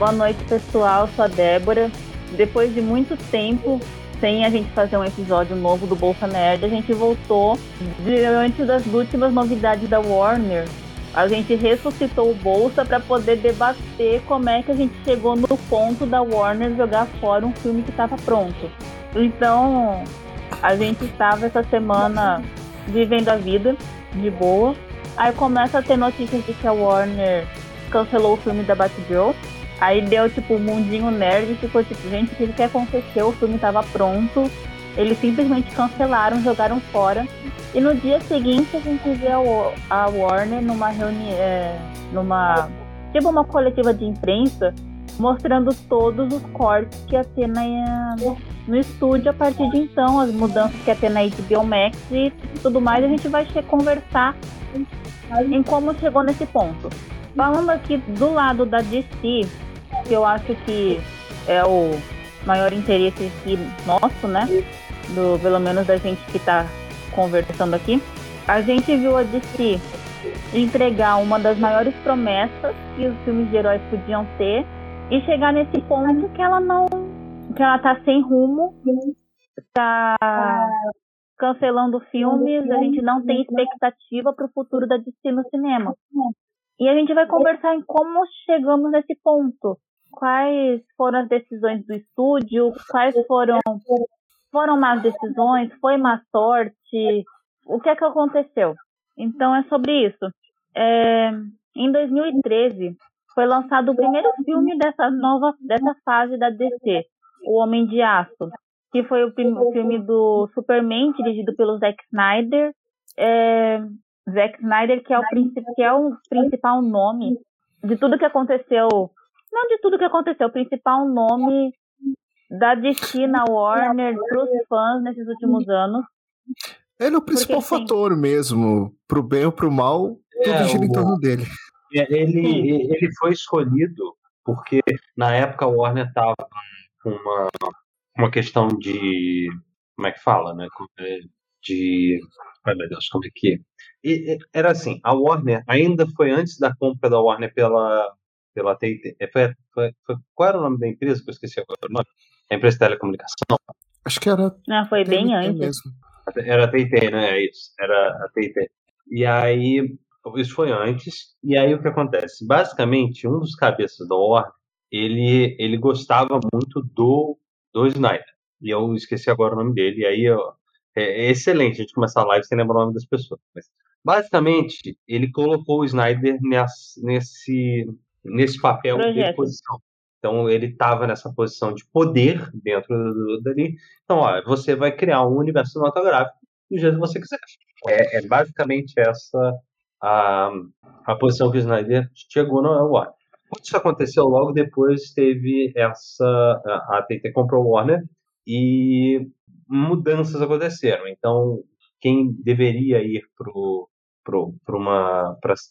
Boa noite, pessoal. Sou a Débora. Depois de muito tempo sem a gente fazer um episódio novo do Bolsa Nerd, a gente voltou diante das últimas novidades da Warner. A gente ressuscitou o Bolsa para poder debater como é que a gente chegou no ponto da Warner jogar fora um filme que estava pronto. Então, a gente estava essa semana vivendo a vida de boa. Aí começa a ter notícias de que a Warner cancelou o filme da Batgirl. Aí deu tipo o mundinho nerd e ficou tipo, gente, o que, aconteceu? O filme estava pronto. Eles simplesmente cancelaram, jogaram fora. E no dia seguinte a gente vê a Warner numa reunião, é, numa tipo uma coletiva de imprensa, mostrando todos os cortes que a cena ia no estúdio a partir de então, as mudanças que ia ter na HBO Max e tudo mais. A gente vai conversar em como chegou nesse ponto. Falando aqui do lado da DC, que eu acho que é o maior interesse aqui nosso, né? Do, pelo menos da gente que está conversando aqui. A gente viu a DC entregar uma das maiores promessas que os filmes de heróis podiam ter e chegar nesse ponto que ela não. que ela tá sem rumo, tá cancelando filmes, a gente não tem expectativa para o futuro da DC no cinema. E a gente vai conversar em como chegamos nesse ponto. Quais foram as decisões do estúdio, quais foram foram más decisões, foi má sorte, o que é que aconteceu? Então é sobre isso. É, em 2013 foi lançado o primeiro filme dessa nova dessa fase da DC, O Homem de Aço, que foi o filme do Superman, dirigido pelo Zack Snyder. É, Zack Snyder, que é, o que é o principal nome de tudo que aconteceu. Não de tudo que aconteceu, o principal nome da DC na Warner para os fãs nesses últimos anos. Ele é o principal Porque, fator sim. mesmo, pro bem ou pro mal, tudo é, gira em torno dele. É, ele, ele foi escolhido porque na época a Warner estava com uma uma questão de. Como é que fala, né? É, de. Ai meu Deus, como é que. E, era assim, a Warner ainda foi antes da compra da Warner pela, pela TIT. É, foi, foi, foi, qual era o nome da empresa? Que eu esqueci agora o nome. A empresa de telecomunicação. Acho que era. Não, foi bem antes. Mesmo. Era a TIT, né? É isso. Era a TIT. E aí, isso foi antes. E aí o que acontece? Basicamente, um dos cabeças da Warner, ele, ele gostava muito do do Snyder. E eu esqueci agora o nome dele. E aí eu, é, é, excelente a gente começar a live sem lembrar o nome das pessoas. Mas, basicamente, ele colocou o Snyder nesse, nesse, nesse papel Projeto. de posição. Então ele estava nessa posição de poder dentro do, dali. Então, ó, você vai criar um universo cinematográfico do jeito que você quiser. É, é basicamente essa a, a posição que o Snyder chegou no Warner. Quando isso aconteceu, logo depois teve essa. A TT comprou o Warner e mudanças aconteceram. Então, quem deveria ir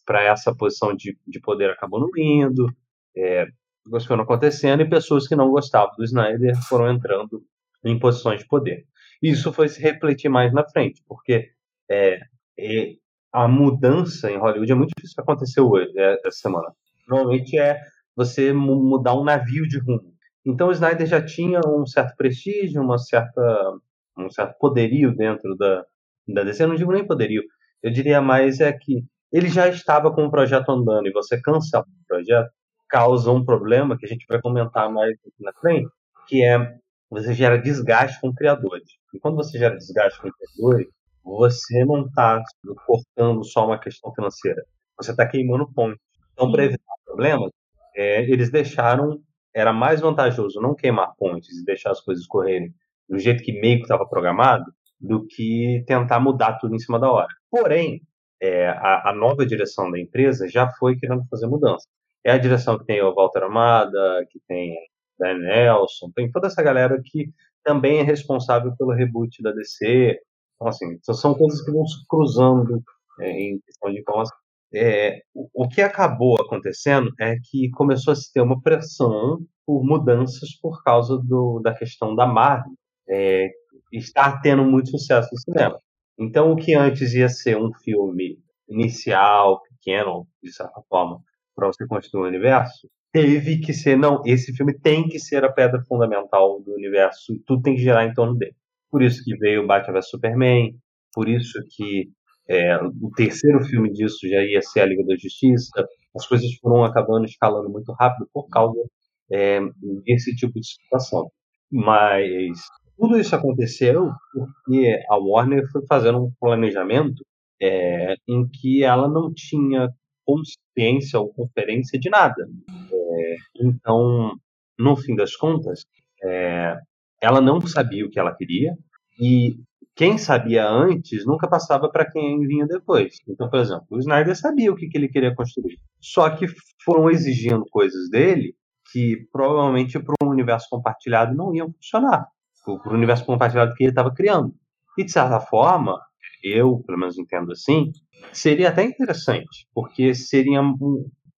para essa posição de, de poder acabou não indo, é, coisas foram acontecendo e pessoas que não gostavam do Snyder foram entrando em posições de poder. Isso foi se refletir mais na frente, porque é, é, a mudança em Hollywood é muito difícil que aconteceu hoje, é, essa semana normalmente é você mudar um navio de rumo. Então o Snyder já tinha um certo prestígio, uma certa, um certo poderio dentro da, da DC. Eu não digo nem poderio, eu diria mais é que ele já estava com o projeto andando e você cancela o projeto, causa um problema que a gente vai comentar mais aqui na frente, que é você gera desgaste com criadores. E quando você gera desgaste com criadores, você não está cortando só uma questão financeira, você está queimando pontos. Então, para evitar problemas, é, eles deixaram, era mais vantajoso não queimar pontes e deixar as coisas correrem do jeito que meio que estava programado, do que tentar mudar tudo em cima da hora. Porém, é, a, a, nova direção da empresa já foi querendo fazer mudança. É a direção que tem o Walter Amada, que tem Dan Nelson, tem toda essa galera que também é responsável pelo reboot da DC. Então, assim, são coisas que vão se cruzando é, em questão de informação é, o, que acabou acontecendo é que começou a se ter uma pressão por mudanças por causa do, da questão da Marvel é, estar tendo muito sucesso no cinema. Então, o que antes ia ser um filme inicial, pequeno, de certa forma, para você construir um universo, teve que ser, não, esse filme tem que ser a pedra fundamental do universo, tudo tem que girar em torno dele. Por isso que veio Batman vs Superman, por isso que é, o terceiro filme disso já ia ser a Liga da Justiça. As coisas foram acabando escalando muito rápido por causa é, desse tipo de situação. Mas tudo isso aconteceu porque a Warner foi fazendo um planejamento é, em que ela não tinha consciência ou conferência de nada. É, então, no fim das contas, é, ela não sabia o que ela queria e quem sabia antes nunca passava para quem vinha depois. Então, por exemplo, o Snyder sabia o que, que ele queria construir. Só que foram exigindo coisas dele que provavelmente para um universo compartilhado não iam funcionar. Para o universo compartilhado que ele estava criando. E, de certa forma, eu, pelo menos entendo assim, seria até interessante, porque seria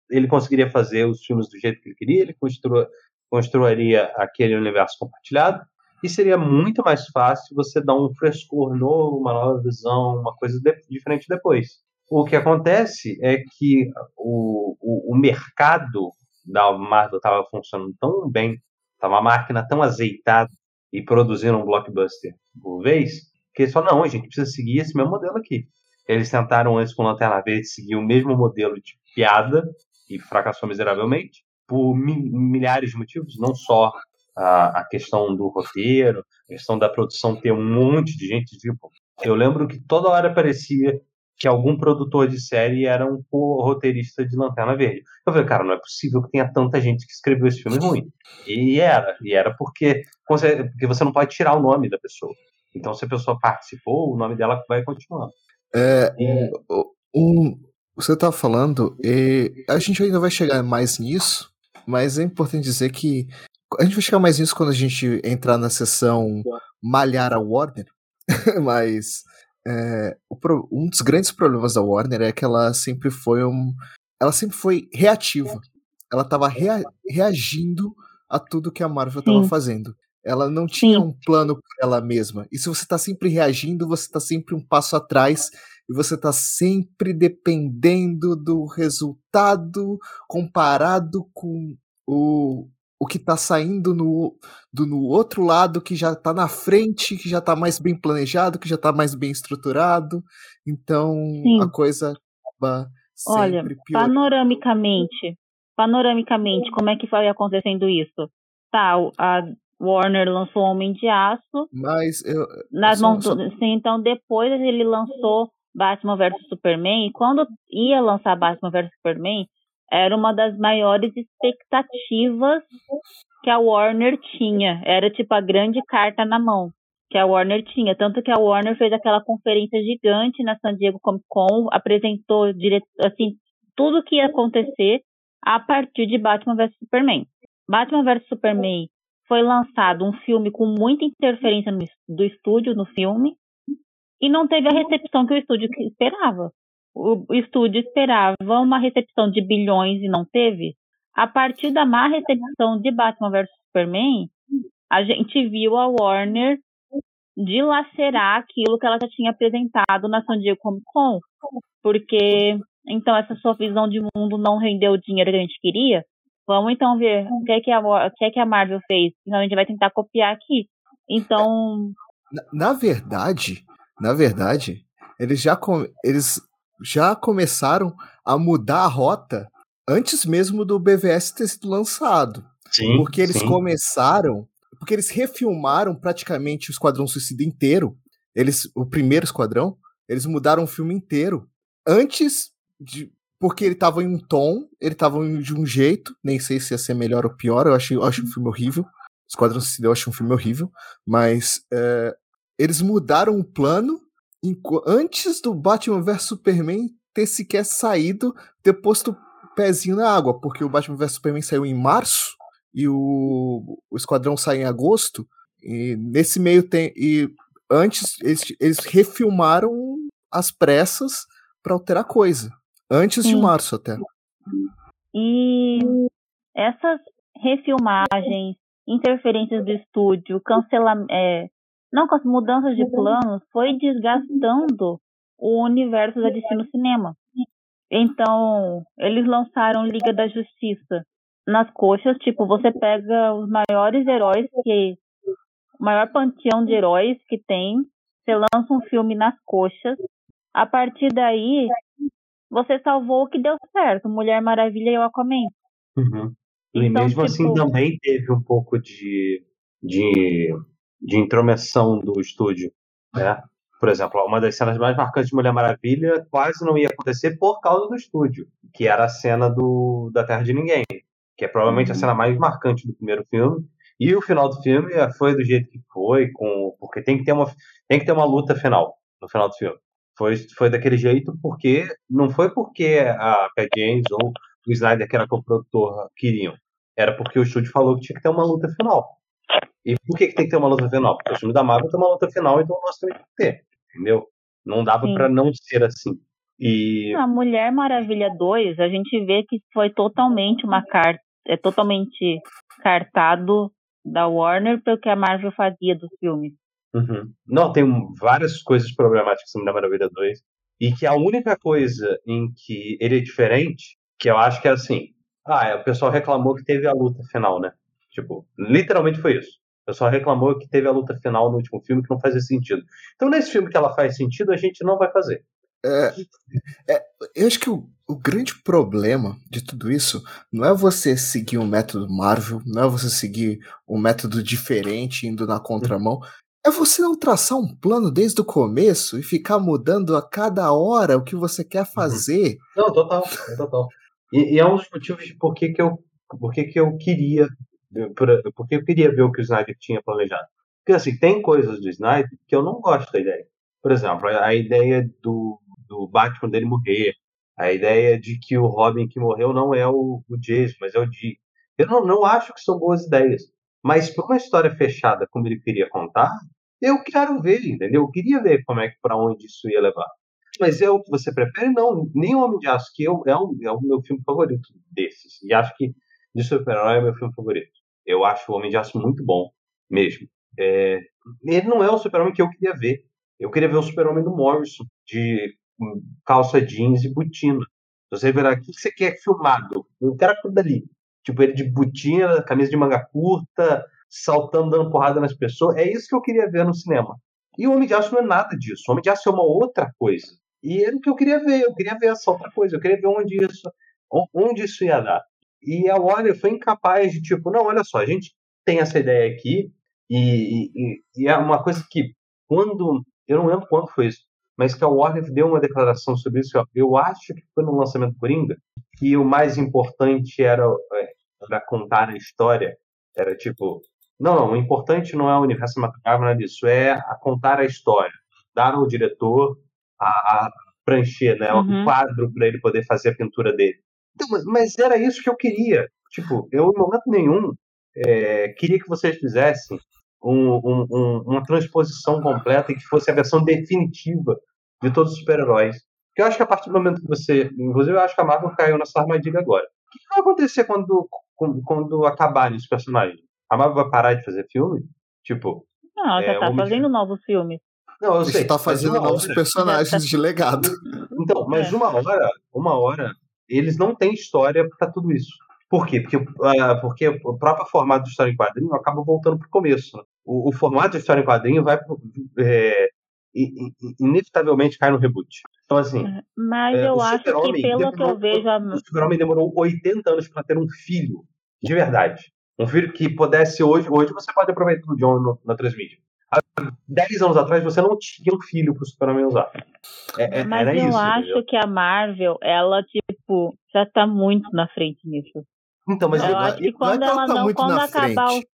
ele conseguiria fazer os filmes do jeito que ele queria, ele constru, construiria aquele universo compartilhado, e seria muito mais fácil você dar um frescor novo, uma nova visão, uma coisa de, diferente depois. O que acontece é que o, o, o mercado da Marvel estava funcionando tão bem, estava uma máquina tão azeitada e produzindo um blockbuster por vez, que eles falaram, não, a gente precisa seguir esse mesmo modelo aqui. Eles tentaram antes com Lanterna Verde seguir o mesmo modelo de piada e fracassou miseravelmente por milhares de motivos, não só a, a questão do roteiro, a questão da produção ter um monte de gente. Tipo, eu lembro que toda hora parecia que algum produtor de série era um roteirista de Lanterna Verde. Eu falei, cara, não é possível que tenha tanta gente que escreveu esse filme ruim. E era, e era porque, porque você não pode tirar o nome da pessoa. Então, se a pessoa participou, o nome dela vai continuar. É, um, você está falando, e a gente ainda vai chegar mais nisso, mas é importante dizer que a gente vai chegar mais nisso quando a gente entrar na sessão Malhar a Warner, mas é, um dos grandes problemas da Warner é que ela sempre foi um, ela sempre foi reativa. Ela estava rea, reagindo a tudo que a Marvel estava fazendo. Ela não tinha Sim. um plano ela mesma. E se você está sempre reagindo, você está sempre um passo atrás e você está sempre dependendo do resultado comparado com o, o que está saindo no, do, no outro lado, que já está na frente, que já está mais bem planejado, que já está mais bem estruturado. Então Sim. a coisa acaba Olha, panoramicamente, panoramicamente, como é que foi acontecendo isso? Tá, a Warner lançou Homem de Aço. Mas eu. Nas só, mãos, só... Sim, então depois ele lançou Batman vs Superman. E quando ia lançar Batman vs Superman, era uma das maiores expectativas que a Warner tinha. Era tipo a grande carta na mão que a Warner tinha. Tanto que a Warner fez aquela conferência gigante na San Diego Comic Con, apresentou direto, assim, tudo que ia acontecer a partir de Batman vs Superman. Batman vs Superman foi lançado um filme com muita interferência no, do estúdio no filme e não teve a recepção que o estúdio esperava o estúdio esperava uma recepção de bilhões e não teve. A partir da má recepção de Batman vs Superman, a gente viu a Warner dilacerar aquilo que ela já tinha apresentado na San Diego Comic Con, porque então essa sua visão de mundo não rendeu o dinheiro que a gente queria. Vamos então ver o que é que a, o que é que a Marvel fez. Então a gente vai tentar copiar aqui. Então, na, na verdade, na verdade, eles já eles já começaram a mudar a rota antes mesmo do BVS ter sido lançado. Sim, porque eles sim. começaram. Porque eles refilmaram praticamente o Esquadrão Suicida inteiro. Eles, o primeiro esquadrão, eles mudaram o filme inteiro. Antes de. Porque ele tava em um tom, ele tava de um jeito, nem sei se ia ser melhor ou pior, eu acho, eu um filme horrível. Esquadrão Suicida eu acho um filme horrível, mas é, eles mudaram o plano antes do Batman vs Superman ter sequer saído, ter posto o pezinho na água, porque o Batman vs Superman saiu em março e o, o Esquadrão sai em agosto. E nesse meio tem e antes eles, eles refilmaram as pressas para alterar coisa, antes Sim. de março até. E essas refilmagens, interferências do estúdio, cancelamento, é, não, com as mudanças de planos, foi desgastando o universo da DC no cinema. Então, eles lançaram Liga da Justiça nas coxas, tipo, você pega os maiores heróis que o maior panteão de heróis que tem, você lança um filme nas coxas. A partir daí, você salvou o que deu certo, Mulher Maravilha e o Aquaman. Uhum. E então, mesmo assim tipo... assim também teve um pouco de, de, de intromissão do estúdio, né? Por exemplo, uma das cenas mais marcantes de Mulher Maravilha quase não ia acontecer por causa do estúdio, que era a cena do, da Terra de Ninguém, que é provavelmente uhum. a cena mais marcante do primeiro filme. E o final do filme foi do jeito que foi, com, porque tem que ter uma, tem que ter uma luta final no final do filme. Foi, foi daquele jeito porque não foi porque a Pat James ou o Snyder, que era co-produtor, queriam. Era porque o estúdio falou que tinha que ter uma luta final. E por que, que tem que ter uma luta final? Porque o filme da Marvel tem uma luta final, então nós também tem que ter entendeu? Não dava para não ser assim. E a Mulher Maravilha 2, a gente vê que foi totalmente uma carta, é totalmente cartado da Warner pelo que a Marvel fazia dos filmes. Uhum. Não, tem várias coisas problemáticas na Mulher Maravilha 2 e que a única coisa em que ele é diferente, que eu acho que é assim, ah, é, o pessoal reclamou que teve a luta final, né? Tipo, literalmente foi isso. O pessoal reclamou que teve a luta final no último filme que não fazia sentido. Então, nesse filme que ela faz sentido, a gente não vai fazer. É, é, eu acho que o, o, grande problema de tudo isso não é você seguir um método Marvel, não é você seguir um método diferente indo na contramão. É você não traçar um plano desde o começo e ficar mudando a cada hora o que você quer uhum. fazer. Não, total, total. E, e é um dos motivos de por que, que, eu, por que, que eu queria porque eu queria ver o que o Snyder tinha planejado. Porque, assim, tem coisas do Snyder que eu não gosto da ideia. Por exemplo, a ideia do, do Batman dele morrer, a ideia de que o Robin que morreu não é o, o Jason, mas é o Dick. Eu não, não acho que são boas ideias. Mas para uma história fechada como ele queria contar, eu quero ver, entendeu? Eu queria ver como é que para onde isso ia levar. Mas é o que você prefere? Não, nem Homem de Aço, que eu, é, um, é o meu filme favorito desses. E acho que de super-herói é meu filme favorito. Eu acho o Homem de Aço muito bom, mesmo. É, ele não é o super-homem que eu queria ver. Eu queria ver o super-homem do Morrison, de calça jeans e botina. Você verá, o que você quer filmado? Eu quero aquilo dali. Tipo, ele de botina, camisa de manga curta, saltando, dando porrada nas pessoas. É isso que eu queria ver no cinema. E o Homem de Aço não é nada disso. O Homem de Aço é uma outra coisa. E era o que eu queria ver. Eu queria ver essa outra coisa. Eu queria ver onde isso, onde isso ia dar. E a Warner foi incapaz de, tipo, não, olha só, a gente tem essa ideia aqui, e, e, e, é uma coisa que, quando. Eu não lembro quando foi isso, mas que a Warner deu uma declaração sobre isso. Eu acho que foi no lançamento do Coringa, que o mais importante era, era é, contar a história. Era tipo. Não, não, o importante não é o universo cinematográfico, nada disso, é a contar a história. Dar ao diretor a, a né, uhum. um quadro para ele poder fazer a pintura dele. Então, mas era isso que eu queria. Tipo, eu em momento nenhum é, queria que vocês fizessem um, um, um, uma transposição completa e que fosse a versão definitiva de todos os super-heróis. Porque eu acho que a partir do momento que você. Inclusive, eu acho que a Marvel caiu nessa armadilha agora. O que vai acontecer quando, quando acabarem os personagens? A Marvel vai parar de fazer filme? Tipo. Não, ela já é, tá fazendo de... novos filmes. Não, eu sei. tá fazendo novos hora... personagens de legado. Então, mas é. uma hora, uma hora, eles não têm história para tudo isso. Por quê? Porque, uh, porque o próprio formato de história em quadrinho acaba voltando para o começo. O, o, formato de história em quadrinho vai é, inevitavelmente cai no reboot. Então, assim. É, mas é, eu acho que, pelo demorou, que eu vejo. A... O Super-Homem demorou 80 anos para ter um filho, de verdade. Um filho que pudesse hoje. Hoje você pode aproveitar o John no, na transmídia. Há 10 anos atrás você não tinha um filho pro Superman usar. É, é Mas eu isso, acho entendeu? que a Marvel, ela, tipo, já tá muito na frente nisso. Então, mas eu, eu acho que quando ela, ela tá não, quando acabar frente. o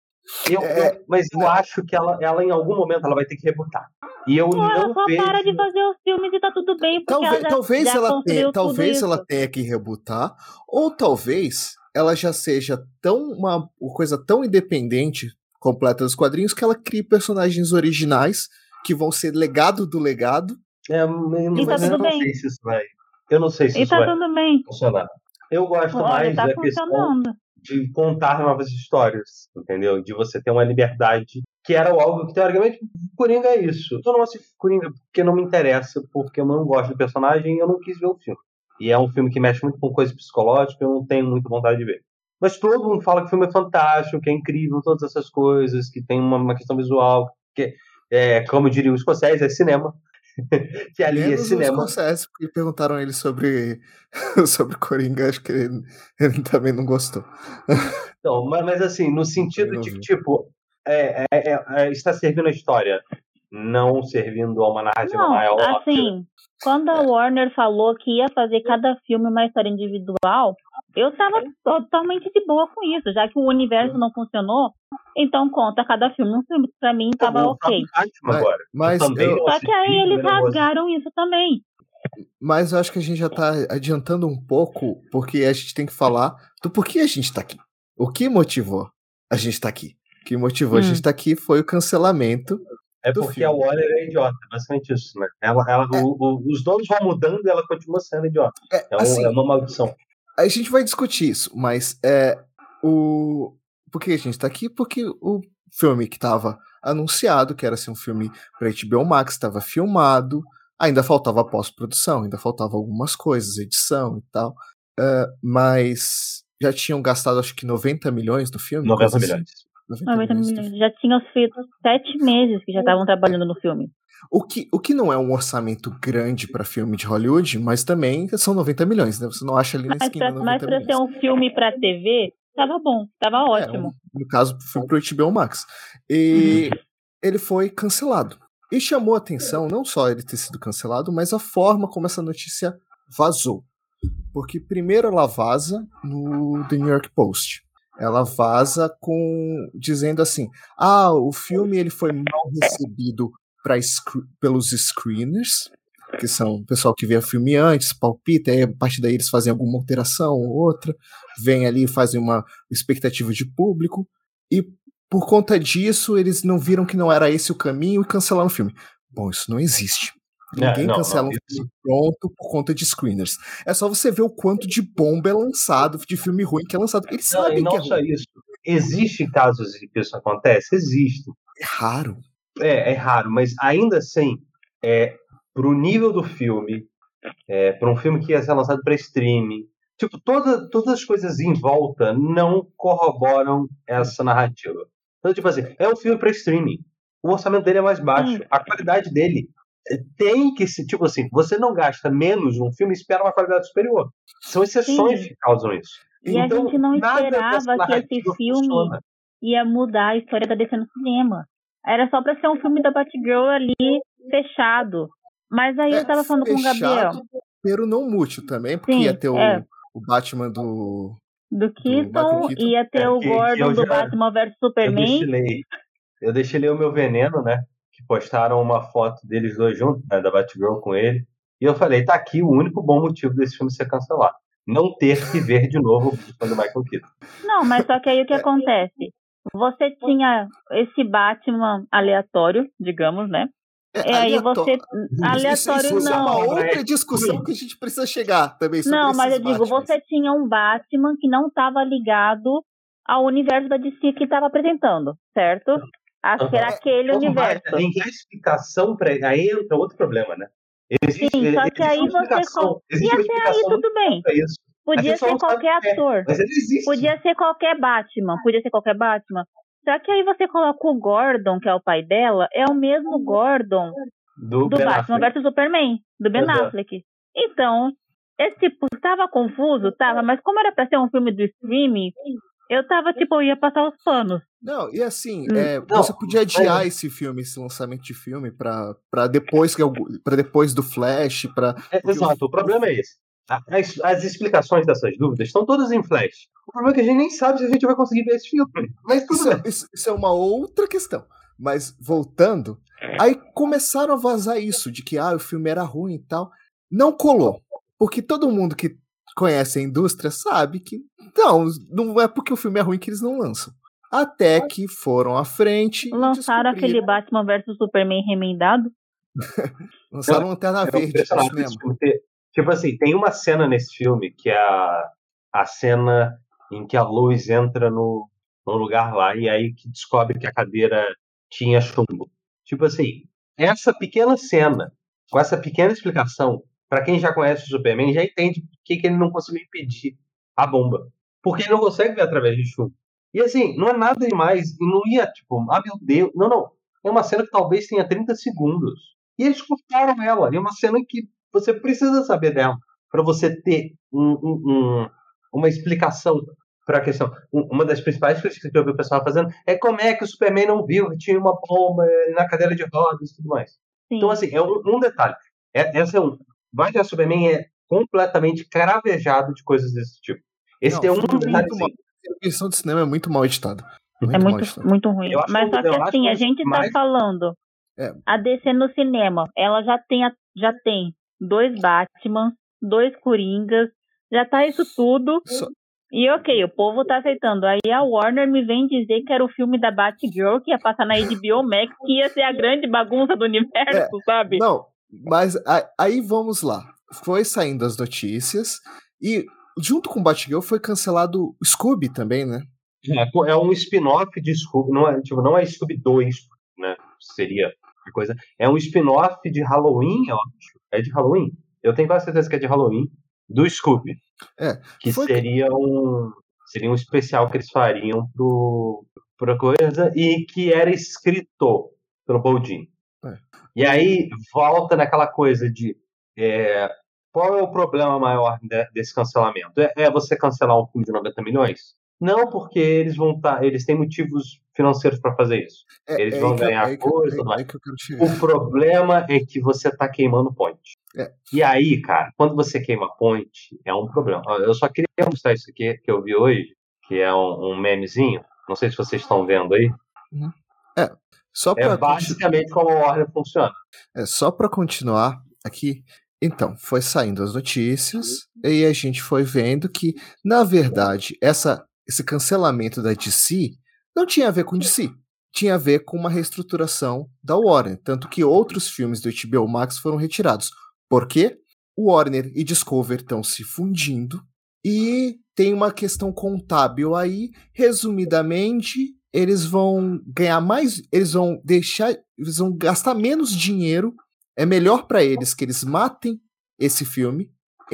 eu, é, eu, mas eu acho que ela, ela, em algum momento, ela vai ter que rebutar. E eu Pô, não ela só vejo... para de fazer os filmes e tá tudo bem, porque talvez, ela já, talvez já ela tenha, talvez ela tenha que rebutar, ou talvez ela já seja tão uma coisa tão independente completa dos quadrinhos que ela cria personagens originais que vão ser legado do legado. É, eu, e tá tudo eu bem. não sei se isso vai. Eu não sei se e isso tá vai tudo bem. funcionar. Eu gosto Olha, mais tá da questão de contar novas histórias, entendeu? De você ter uma liberdade, que era algo que, teoricamente, Coringa é isso. Eu não assisto Coringa porque não me interessa, porque eu não gosto do personagem e eu não quis ver o filme. E é um filme que mexe muito com coisa psicológica, eu não tenho muita vontade de ver. Mas todo mundo fala que o filme é fantástico, que é incrível, todas essas coisas, que tem uma, uma questão visual, que é, como diria o escocese, é cinema. que ali é Menos é cinema. Scorsese, porque perguntaram ele sobre, sobre Coringa, acho que ele, ele também não gostou. Então, mas, mas assim, no sentido de que, tipo, é, é, é, é, está servindo a história, não servindo a uma narrativa não, maior. Assim, quando a Warner falou que ia fazer cada filme uma história individual, eu estava totalmente de boa com isso, já que o universo não funcionou, então conta cada filme um filme. Pra mim tava tá ok. Agora. Mas, mas eu... Só que aí eles rasgaram isso também. Mas eu acho que a gente já tá adiantando um pouco, porque a gente tem que falar do porquê a gente tá aqui. O que motivou a gente tá aqui? O que motivou hum. a gente tá aqui foi o cancelamento é porque filme. a Warner é idiota, basicamente isso, né? Ela, ela, é. o, o, os donos vão mudando e ela continua sendo idiota. É, é, um, assim, é, uma maldição. A gente vai discutir isso, mas é o. Por que a gente tá aqui? Porque o filme que tava anunciado, que era ser um filme pra HBO Max, estava filmado, ainda faltava pós-produção, ainda faltava algumas coisas, edição e tal. Uh, mas já tinham gastado acho que 90 milhões no filme. 90 milhões. Assim. 90 milhões. Já tinham feito sete meses que já estavam trabalhando no filme. O que, o que não é um orçamento grande para filme de Hollywood, mas também são 90 milhões, né? Você não acha ali na mas esquina. Pra, mas para ser um filme para TV, tava bom, tava ótimo. É, um, no caso, filme pro HBO Max. E uhum. ele foi cancelado. E chamou a atenção não só ele ter sido cancelado, mas a forma como essa notícia vazou. Porque primeiro ela vaza no The New York Post ela vaza com dizendo assim: "Ah, o filme ele foi mal recebido para pelos screeners, que são o pessoal que vê o filme antes, palpita, aí a partir daí eles fazem alguma alteração ou outra, vem ali fazem uma expectativa de público e por conta disso eles não viram que não era esse o caminho e cancelaram o filme. Bom, isso não existe. Ninguém é, não, cancela não, um filme pronto por conta de screeners. É só você ver o quanto de bomba é lançado, de filme ruim que é lançado. Eles não, sabem não que é só ruim. isso. Existe casos em que isso acontece? Existe. É raro. É, é raro, mas ainda assim, é, pro nível do filme, é, para um filme que ia ser lançado para streaming, tipo, toda, todas as coisas em volta não corroboram essa narrativa. Então, tipo assim, é um filme para streaming. O orçamento dele é mais baixo. A qualidade dele tem que se, tipo assim, você não gasta menos num filme e espera uma qualidade superior. São exceções Sim. que causam isso. E então, a gente não esperava que esse filme funciona. ia mudar a história da DC no cinema. Era só pra ser um filme da Batgirl ali fechado. Mas aí é, eu tava falando com o Gabriel. Pero não mútil também, porque Sim, ia ter o, é. o Batman do. Do Keaton, ia ter é, o Gordon do Batman vs Superman. Eu deixei, eu deixei ler o meu veneno, né? Que postaram uma foto deles dois juntos, né, da Batgirl com ele. E eu falei, tá aqui o único bom motivo desse filme ser cancelado. Não ter que ver de novo o filme do Michael Keaton. Não, mas só que aí o que acontece? Você tinha esse Batman aleatório, digamos, né? É, e aí você. Aleatório isso, isso não. é uma outra discussão que a gente precisa chegar também sobre Não, mas eu Batman. digo, você tinha um Batman que não estava ligado ao universo da DC que estava apresentando, certo? Acho que era aquele Como universo. Vai, tem explicação para aí entra outro problema, né? Existe, Sim, só que aí você. E até aí tudo bem. Podia ser qualquer ator. Mas ele existe. Podia ser qualquer Batman. Podia ser qualquer Batman. Só que aí você coloca o Gordon, que é o pai dela, é o mesmo Gordon do, do Batman versus Superman, do Ben Affleck. Então, esse tipo, estava confuso, tava, mas como era para ser um filme do streaming, eu tava, tipo, eu ia passar os panos. Não, e assim, hum. é, não, você podia adiar é... esse filme, esse lançamento de filme, pra, pra, depois, pra depois do Flash, pra... É, exato, o... o problema é esse. As, as, explicações dessas dúvidas estão todas em Flash. O problema é que a gente nem sabe se a gente vai conseguir ver esse filme. Mas tudo isso, é, isso, isso é uma outra questão. Mas voltando, aí começaram a vazar isso, de que ah, o filme era ruim e tal. Não colou. Porque todo mundo que conhece a indústria sabe que não, não é porque o filme é ruim que eles não lançam. Até que foram à frente. Lançaram aquele Batman vs Superman remendado? Lançaram Lanterna Verde cinema. Tipo assim, tem uma cena nesse filme que é a, a cena em que a luz entra no, no lugar lá e aí que descobre que a cadeira tinha chumbo. Tipo assim, essa pequena cena, com essa pequena explicação, para quem já conhece o Superman, já entende por que, que ele não conseguiu impedir a bomba. Porque ele não consegue ver através de chuva. E assim, não é nada demais. E não ia, tipo, ah, meu Deus. Não, não. É uma cena que talvez tenha 30 segundos. E eles cortaram ela. E é uma cena que você precisa saber dela. para você ter um, um, um, uma explicação para a questão. Uma das principais críticas que eu vi o pessoal fazendo é como é que o Superman não viu que tinha uma bomba na cadeira de rodas e tudo mais. Sim. Então, assim, é um, um detalhe. É, essa é um. Batman Superman é completamente cravejado de coisas desse tipo. Esse não, é um detalhe. A versão de cinema é muito mal editada. Muito é muito, muito ruim. Mas só que assim, a gente tá mais... falando. É. A DC no cinema, ela já tem, já tem dois Batman, dois Coringas, já tá isso tudo. Só... E ok, o povo tá aceitando. Aí a Warner me vem dizer que era o filme da Batgirl que ia passar na HBO Max, que ia ser a grande bagunça do universo, é, sabe? Não, mas aí vamos lá. Foi saindo as notícias e junto com o Batgirl foi cancelado o Scooby também, né? É, é um spin-off de Scooby, não é, tipo, não é Scooby 2, né? Seria a coisa. É um spin-off de Halloween, eu acho. É de Halloween? Eu tenho quase certeza que é de Halloween, do Scooby. É. Que foi... seria um. Seria um especial que eles fariam pro, pra coisa e que era escrito pelo Boldin. É. E aí volta naquela coisa de é, qual é o problema maior desse cancelamento? É, é, você cancelar um filme de 90 milhões? Não, porque eles vão estar, tá, eles têm motivos financeiros para fazer isso. É, eles é vão ganhar coisa. o problema é que você está queimando ponte. E aí, cara, quando você queima ponte, é um problema. Eu só queria mostrar isso aqui que eu vi hoje, que é um, um memezinho. Não sei se vocês estão vendo aí. Uhum. É, só é basicamente como a Warner funciona. É só para continuar aqui. Então, foi saindo as notícias e a gente foi vendo que, na verdade, essa, esse cancelamento da DC não tinha a ver com DC. Tinha a ver com uma reestruturação da Warner. Tanto que outros filmes do HBO Max foram retirados. Por quê? Warner e Discover estão se fundindo e tem uma questão contábil aí. Resumidamente, eles vão ganhar mais, eles vão deixar, eles vão gastar menos dinheiro é melhor para eles que eles matem esse filme,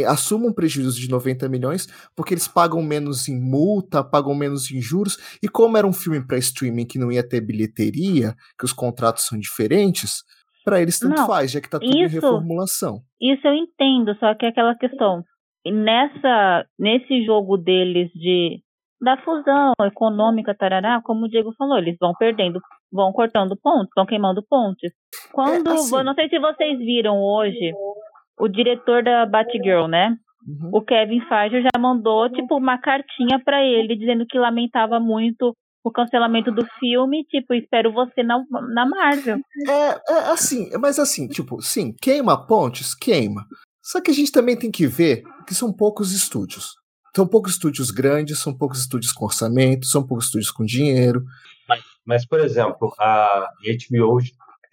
assumam um prejuízo de 90 milhões, porque eles pagam menos em multa, pagam menos em juros, e como era um filme para streaming que não ia ter bilheteria, que os contratos são diferentes, para eles tanto não, faz, já que tá tudo isso, em reformulação. Isso eu entendo, só que é aquela questão. Nessa, nesse jogo deles de da fusão econômica, tarará, como o Diego falou, eles vão perdendo, vão cortando pontos, vão queimando pontes. Quando, é, assim, não sei se vocês viram hoje, o diretor da Batgirl, né? Uhum. O Kevin Feige já mandou tipo uma cartinha para ele dizendo que lamentava muito o cancelamento do filme, tipo, espero você na, na Marvel. É, é assim, mas assim, tipo, sim, queima pontes, queima. Só que a gente também tem que ver que são poucos estúdios. São poucos estúdios grandes, são poucos estúdios com orçamento, são poucos estúdios com dinheiro. Mas, mas por exemplo, a HBO,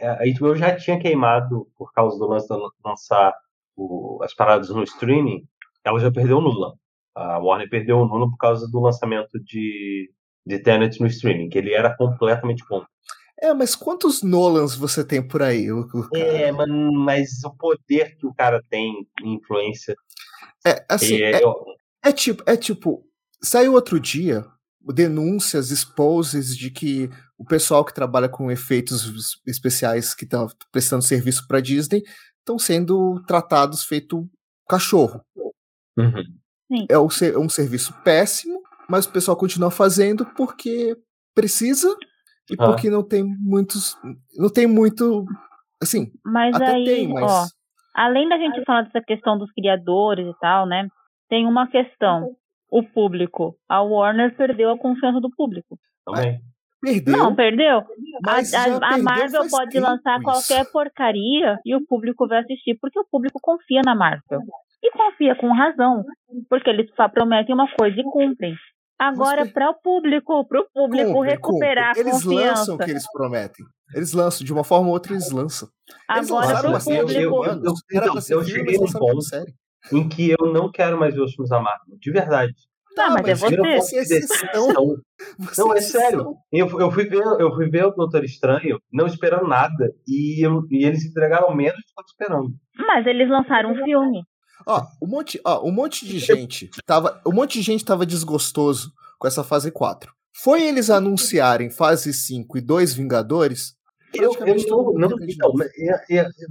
a HBO já tinha queimado por causa do lance de lançar o, as paradas no streaming, ela já perdeu o Nula. A Warner perdeu o Nula por causa do lançamento de, de Tenet no streaming, que ele era completamente contra. É, mas quantos Nolans você tem por aí? O, o é, mas, mas, o poder que o cara tem, influência. É, assim, é, eu, é tipo, é tipo, saiu outro dia denúncias, exposes de que o pessoal que trabalha com efeitos especiais que estão prestando serviço para Disney estão sendo tratados feito cachorro. Uhum. É um, é um serviço péssimo, mas o pessoal continua fazendo porque precisa e ah. porque não tem muitos, não tem muito, assim, mas até aí, tem, mas ó, além da gente falar dessa questão dos criadores e tal, né? Tem uma questão. O público. A Warner perdeu a confiança do público. Também. Perdeu. Não, perdeu. Mas a, a, a Marvel pode lançar qualquer porcaria e o público vai assistir, porque o público confia na Marvel. E confia com razão, porque eles só prometem uma coisa e cumprem. Agora, para o público, para o público cumpre, recuperar cumpre. a eles confiança. Eles lançam o que eles prometem. Eles lançam, de uma forma ou outra, eles lançam. Eles Agora, para o público... Eu, eu, eu, eu, eu cheguei num ponto em que eu não quero mais ver os filmes da Marvel, de verdade. Tá, ah, mas, mas é você. Você é exceção. Você não, é, é sério. Eu, eu, fui ver, eu fui ver o Doutor Estranho não esperando nada. E, eu, e eles entregaram menos do que eu esperando. Mas eles lançaram um filme. Ó, um monte, ó, um monte de gente tava, um monte de gente tava desgostoso com essa fase 4. Foi eles anunciarem fase 5 e dois Vingadores? Eu, eu não, não então,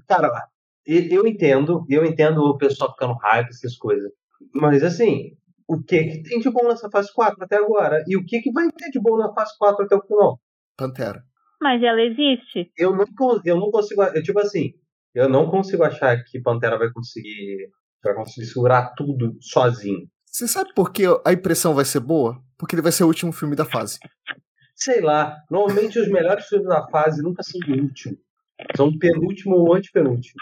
cara, eu entendo, eu entendo o pessoal ficando hype, essas coisas. Mas assim, o que, que tem de bom nessa fase 4 até agora? E o que, que vai ter de bom na fase 4 até o final? Pantera. Mas ela existe. Eu não, eu não consigo. Eu, tipo assim, eu não consigo achar que Pantera vai conseguir Vai conseguir segurar tudo sozinho. Você sabe por que a impressão vai ser boa? Porque ele vai ser o último filme da fase. Sei lá. Normalmente os melhores filmes da fase nunca são o último. São penúltimo ou antepenúltimo.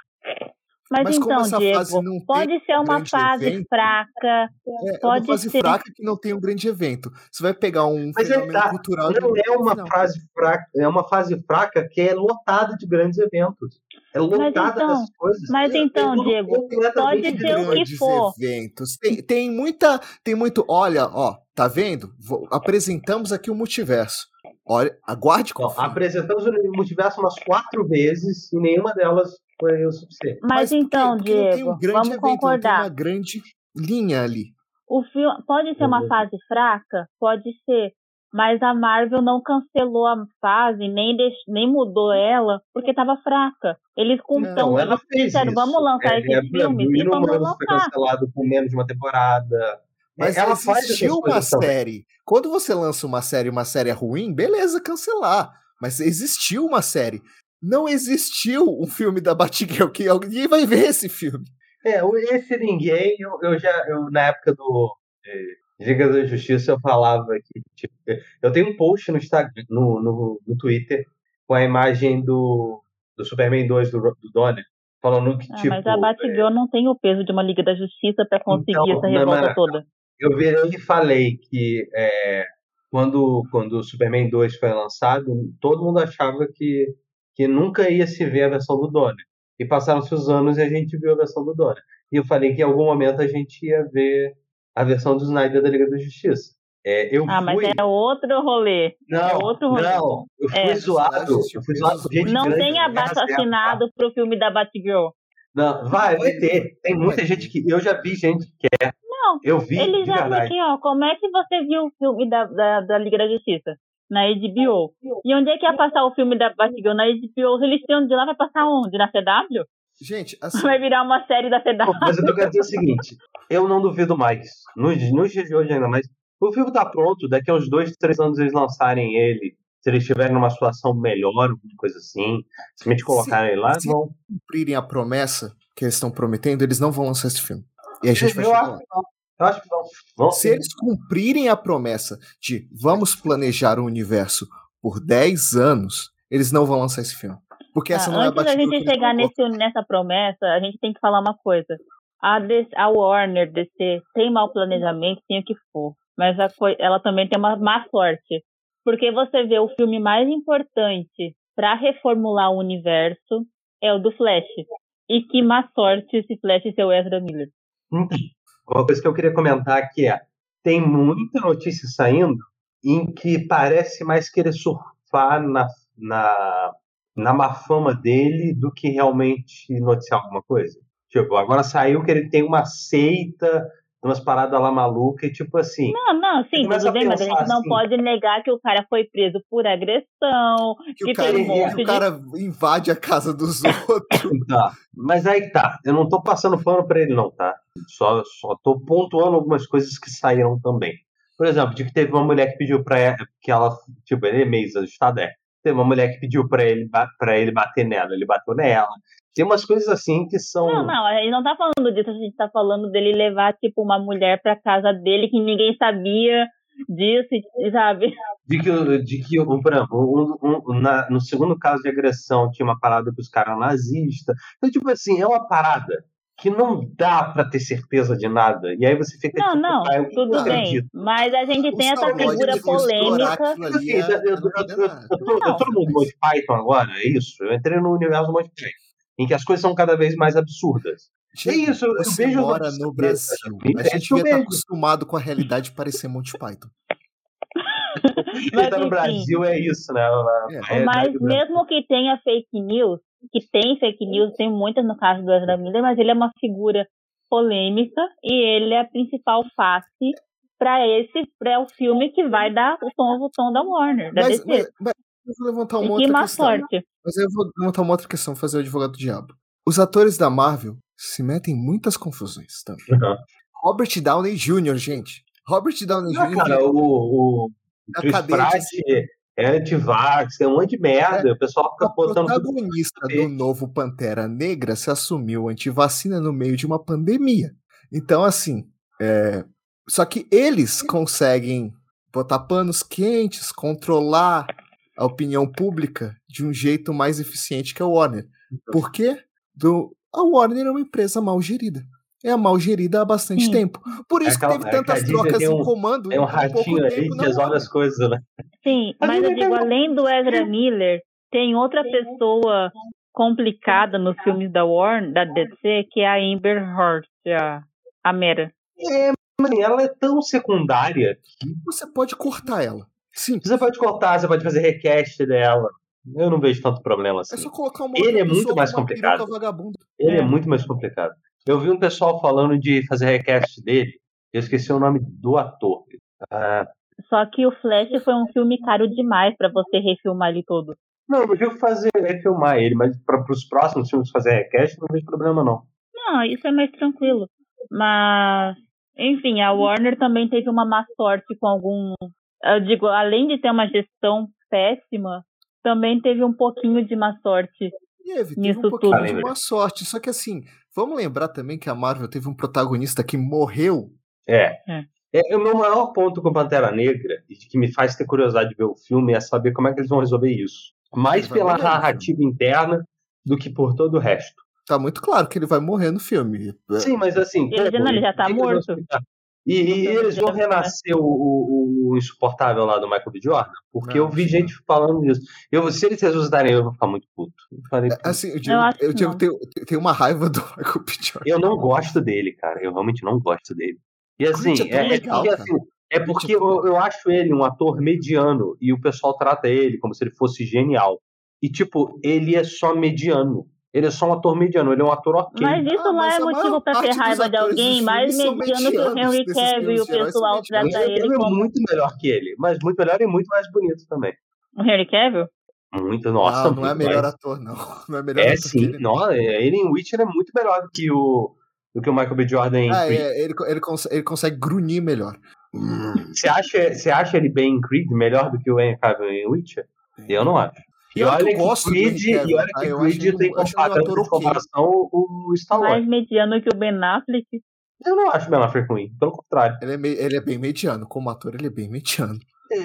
Mas, Mas então, Diego, pode ser uma fase evento, fraca. É, pode uma fase ser... fraca que não tem um grande evento. Você vai pegar um Mas é fenômeno tá, cultural. Não é uma fase fraca, é uma fase fraca que é lotada de grandes eventos. É lotada então, dessas coisas. Mas é, então, é Diego, pode ser o que for. Eventos. Tem, tem muita, tem muito. Olha, ó, tá vendo? Vou, apresentamos aqui o multiverso. Olha, aguarde com. Apresentamos o multiverso umas quatro vezes e nenhuma delas foi o suficiente. Mas, Mas então, porque, porque Diego, um vamos evento, concordar. Tem uma grande linha ali. O filme pode ser uma fase fraca, pode ser, mas a Marvel não cancelou a fase, nem deix... nem mudou ela, porque estava fraca. Eles então, fez disseram, vamos lançar é, esse é, filme e vamos lançar. foi cancelado por menos de uma temporada. Mas ela existiu uma série. Quando você lança uma série, uma série é ruim, beleza, cancelar. Mas existiu uma série não existiu um filme da Batgirl que alguém vai ver esse filme. É, esse ninguém, eu, eu já, eu, na época do é, Liga da Justiça, eu falava que, tipo, eu tenho um post no Instagram, no, no, no Twitter, com a imagem do, do Superman 2 do, do Donner, falando que, ah, tipo... Mas a Batgirl é... não tem o peso de uma Liga da Justiça para conseguir então, essa revolta toda. Eu virei e falei que é, quando, quando o Superman 2 foi lançado, todo mundo achava que que nunca ia se ver a versão do Donner. E passaram-se os anos e a gente viu a versão do Donner. E eu falei que em algum momento a gente ia ver a versão do Snyder da Liga da Justiça. É, eu ah, fui... mas é outro rolê. Não, é outro rolê. não. Eu fui é. zoado. Eu fui zoado por gente Não grande, tem abaixo assinado pro filme da Batgirl. Não, vai, vai ter. Tem muita gente que. Eu já vi gente que quer. Não. Eu vi. Ele já aqui, ó. Como é que você viu o filme da, da, da Liga da Justiça? Na HBO. E onde é que ia passar o filme da Batgirl? Na HBO. Eles têm de lá, vai passar onde? Na CW? Gente, assim... Vai virar uma série da CW. Mas eu quero dizer o seguinte, eu não duvido mais, nos, nos dias de hoje ainda mais, o filme tá pronto, daqui a uns dois, três anos eles lançarem ele, se eles estiverem numa situação melhor, alguma coisa assim, se me colocarem se, lá, se vão... cumprirem a promessa que eles estão prometendo, eles não vão lançar esse filme. E a gente vai chegar lá. Eu acho que vão. Se eles cumprirem a promessa de vamos planejar o universo por 10 anos, eles não vão lançar esse filme. Porque essa não é a Antes da gente chegar nesse, nessa promessa, a gente tem que falar uma coisa. A, DC, a Warner DC tem mau planejamento, tem o que for. Mas a, ela também tem uma má sorte. Porque você vê o filme mais importante para reformular o universo é o do Flash. E que má sorte esse Flash ser o Ezra Miller. Uma coisa que eu queria comentar aqui é: tem muita notícia saindo em que parece mais querer surfar na, na, na má fama dele do que realmente noticiar alguma coisa. Tipo, agora saiu que ele tem uma seita umas paradas lá malucas, e tipo assim. Não, não, sim, tudo bem, mas a gente não assim, pode negar que o cara foi preso por agressão, que, que o cara, um que o cara invade a casa dos outros. tá, mas aí tá, eu não tô passando pano pra ele, não, tá? Só, só tô pontuando algumas coisas que saíram também. Por exemplo, de que teve uma mulher que pediu pra ela, que ela, tipo, ele é meio ajustado, é. Teve uma mulher que pediu pra ele, pra ele bater nela, ele bateu nela. Tem umas coisas assim que são. Não, não, a gente não tá falando disso, a gente tá falando dele levar, tipo, uma mulher pra casa dele que ninguém sabia disso, sabe? De que, de que por exemplo, um, um, na, no segundo caso de agressão tinha uma parada que os caras nazistas. Então, tipo assim, é uma parada que não dá para ter certeza de nada. E aí você fica Não, tipo, não, ah, tudo bem. Mas a gente tem essa figura polêmica. Eu tô no mundo Monty Python agora, é isso? Eu entrei no universo do Monty Python em que as coisas são cada vez mais absurdas. é isso, eu você vejo mora no Brasil. A gente devia estar acostumado com a realidade de parecer Monty Python. Mas, tá no Brasil é isso, né? É. Mas mesmo que tenha fake news, que tem fake news, tem muitas no caso do Ezra Miller, mas ele é uma figura polêmica e ele é a principal face para esse para o filme que vai dar o tom, o tom da Warner, da mas, DC. Mas, mas, eu vou levantar uma e outra má questão. sorte. Mas eu vou levantar uma outra questão, fazer o advogado do diabo. Os atores da Marvel se metem em muitas confusões também. Uhum. Robert Downey Jr., gente. Robert Downey Não, Jr. cara, o, o Na Chris Pratt de- é anti-vax, tem um monte de merda. O pessoal fica botando tudo. protagonista do novo Pantera Negra se assumiu antivacina no meio de uma pandemia. Então, assim, é... só que eles conseguem botar panos quentes, controlar a opinião pública de um jeito mais eficiente que a Warner. Por quê? Do... A Warner é uma empresa mal gerida. É mal gerida há bastante Sim. tempo. Por É isso aquela- que é teve a tantas trocas um- em comando. Tem um ratinho aí tempo que na resolve as coisas, né? Sim, Mas mas eu digo, além do Ezra Miller, tem outra pessoa complicada nos filmes da Warner, da DC, que é a Amber Heard, a, a Mera. É, mas ela é tão secundária que Você pode cortar ela. Sim. você pode cortar, você pode fazer request dela. Eu não vejo tanto problema assim. É só colocar uma Ele é muito mais complicado. Ele é. É. muito mais complicado. Eu vi um pessoal falando de fazer request dele. Eu esqueci o nome do ator. Ah, Só que o Flash foi um filme caro demais pra você refilmar ele todo. não, eu digo fazer é filmar ele, mas para os próximos filmes fazer request não vejo problema não. Não, isso é mais tranquilo. Mas, enfim, a Warner também teve uma má sorte com algum. Eu digo, além de ter uma gestão péssima, também teve um pouquinho de má sorte. Teve, teve Nisso um pouquinho tudo. de má sorte. Só que assim, vamos lembrar também que a Marvel teve um protagonista que morreu. É. É. É, o meu maior ponto com Pantera Negra, e que me faz ter curiosidade de ver o filme, é saber como é que eles vão resolver isso. Mais pela morrer narrativa interna do que por todo o resto. Tá muito claro que ele vai morrer no filme. Sim, mas assim. Ele já- não, ele já tá morto. E, e eles vão renascer o, o- o insuportável lá do Michael B. Jordan? Porque Não, eu vi que gente falando disso. Eu, se eles ressuscitarem, eu vou ficar muito puto. Eu, falei, É, Assim, eu digo, eu, que digo não. tenho, tenho uma raiva do Michael B. Jordan. eu não gosto dele, cara. Eu realmente não gosto dele. E assim, é é, é legal, porque, cara. assim, é porque eu, eu acho ele um ator mediano e o pessoal trata ele como se ele fosse genial. E, tipo, ele é só mediano. Ele é só um ator mediano, ele é um ator ok. Mas isso Ah, lá mas é motivo pra ter raiva de alguém mais mediano que o Henry Cavill e o pessoal trata ele ele é como. muito melhor que ele, mas muito melhor e muito mais bonito também. O Henry Cavill? Muito, nossa. não, não é melhor mais. ator, não. Não é melhor É ator que sim, ele. não. não, ele em Witcher é muito melhor do que o, do que o Michael B. Jordan em Ah, Creed. é, ele, ele, consegue, ele consegue grunhir melhor. Você, acha, você acha ele bem em Creed melhor do que o Henry Cavill em Witcher? Eu não acho. E Pior que olha eu que gosto do Creed, Henry Cavill, e olha tá? que Eu Creed acho um- tem um de ok. comparação o Stallone. Mais mediano que o Ben Affleck. Eu não acho o Ben Affleck ruim, pelo contrário. Ele é, me- ele é bem mediano. Como ator, ele é bem mediano.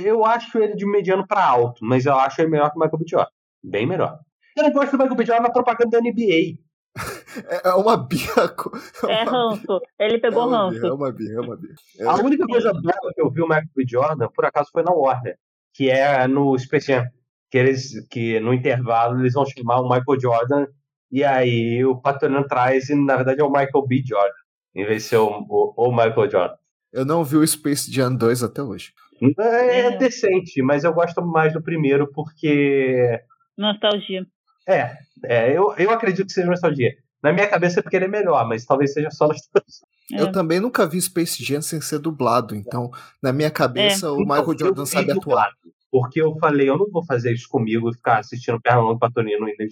Eu acho ele de mediano pra alto, mas eu acho ele melhor que o Michael B. Jordan. Bem melhor. Eu não gosto do Michael B. Jordan na propaganda da NBA. É, é uma bia. co- É uma- ranço. Ele pegou é ranço. bia, é uma bia, é uma bia. É, A única coisa boa que eu vi o Michael B. Jordan, por acaso, foi na Warner, que é no Space Jam. Que, eles, que no intervalo eles vão chamar o Michael Jordan, e aí o Patrônio traz, e na verdade é o Michael B. Jordan, em vez de ser o, o, o Michael Jordan. Eu não vi o Space Jam 2 até hoje. É, É. decente, mas eu gosto mais do primeiro porque. Nostalgia. É, é eu, eu acredito que seja nostalgia. Na minha cabeça é porque ele é melhor, mas talvez seja só nostalgia. É. Eu também nunca vi Space Jam sem ser dublado, então, na minha cabeça, o Michael Então, Jordan sabe atuar. dublado, Porque eu falei, eu não vou fazer isso comigo e ficar assistindo Pernalonga Patonino e. Aí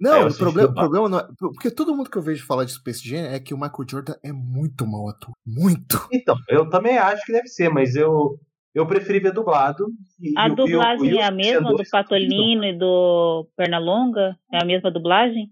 Não, o problema, o problema não é. Porque todo mundo que eu vejo falar de Space Jam é que o Michael Jordan é muito mau ator. Muito. Então, eu também acho que deve ser, mas eu, eu preferi ver dublado. E, A e dublagem e é a mesma do vencedores- Patolino e do Pernalonga? É a mesma dublagem?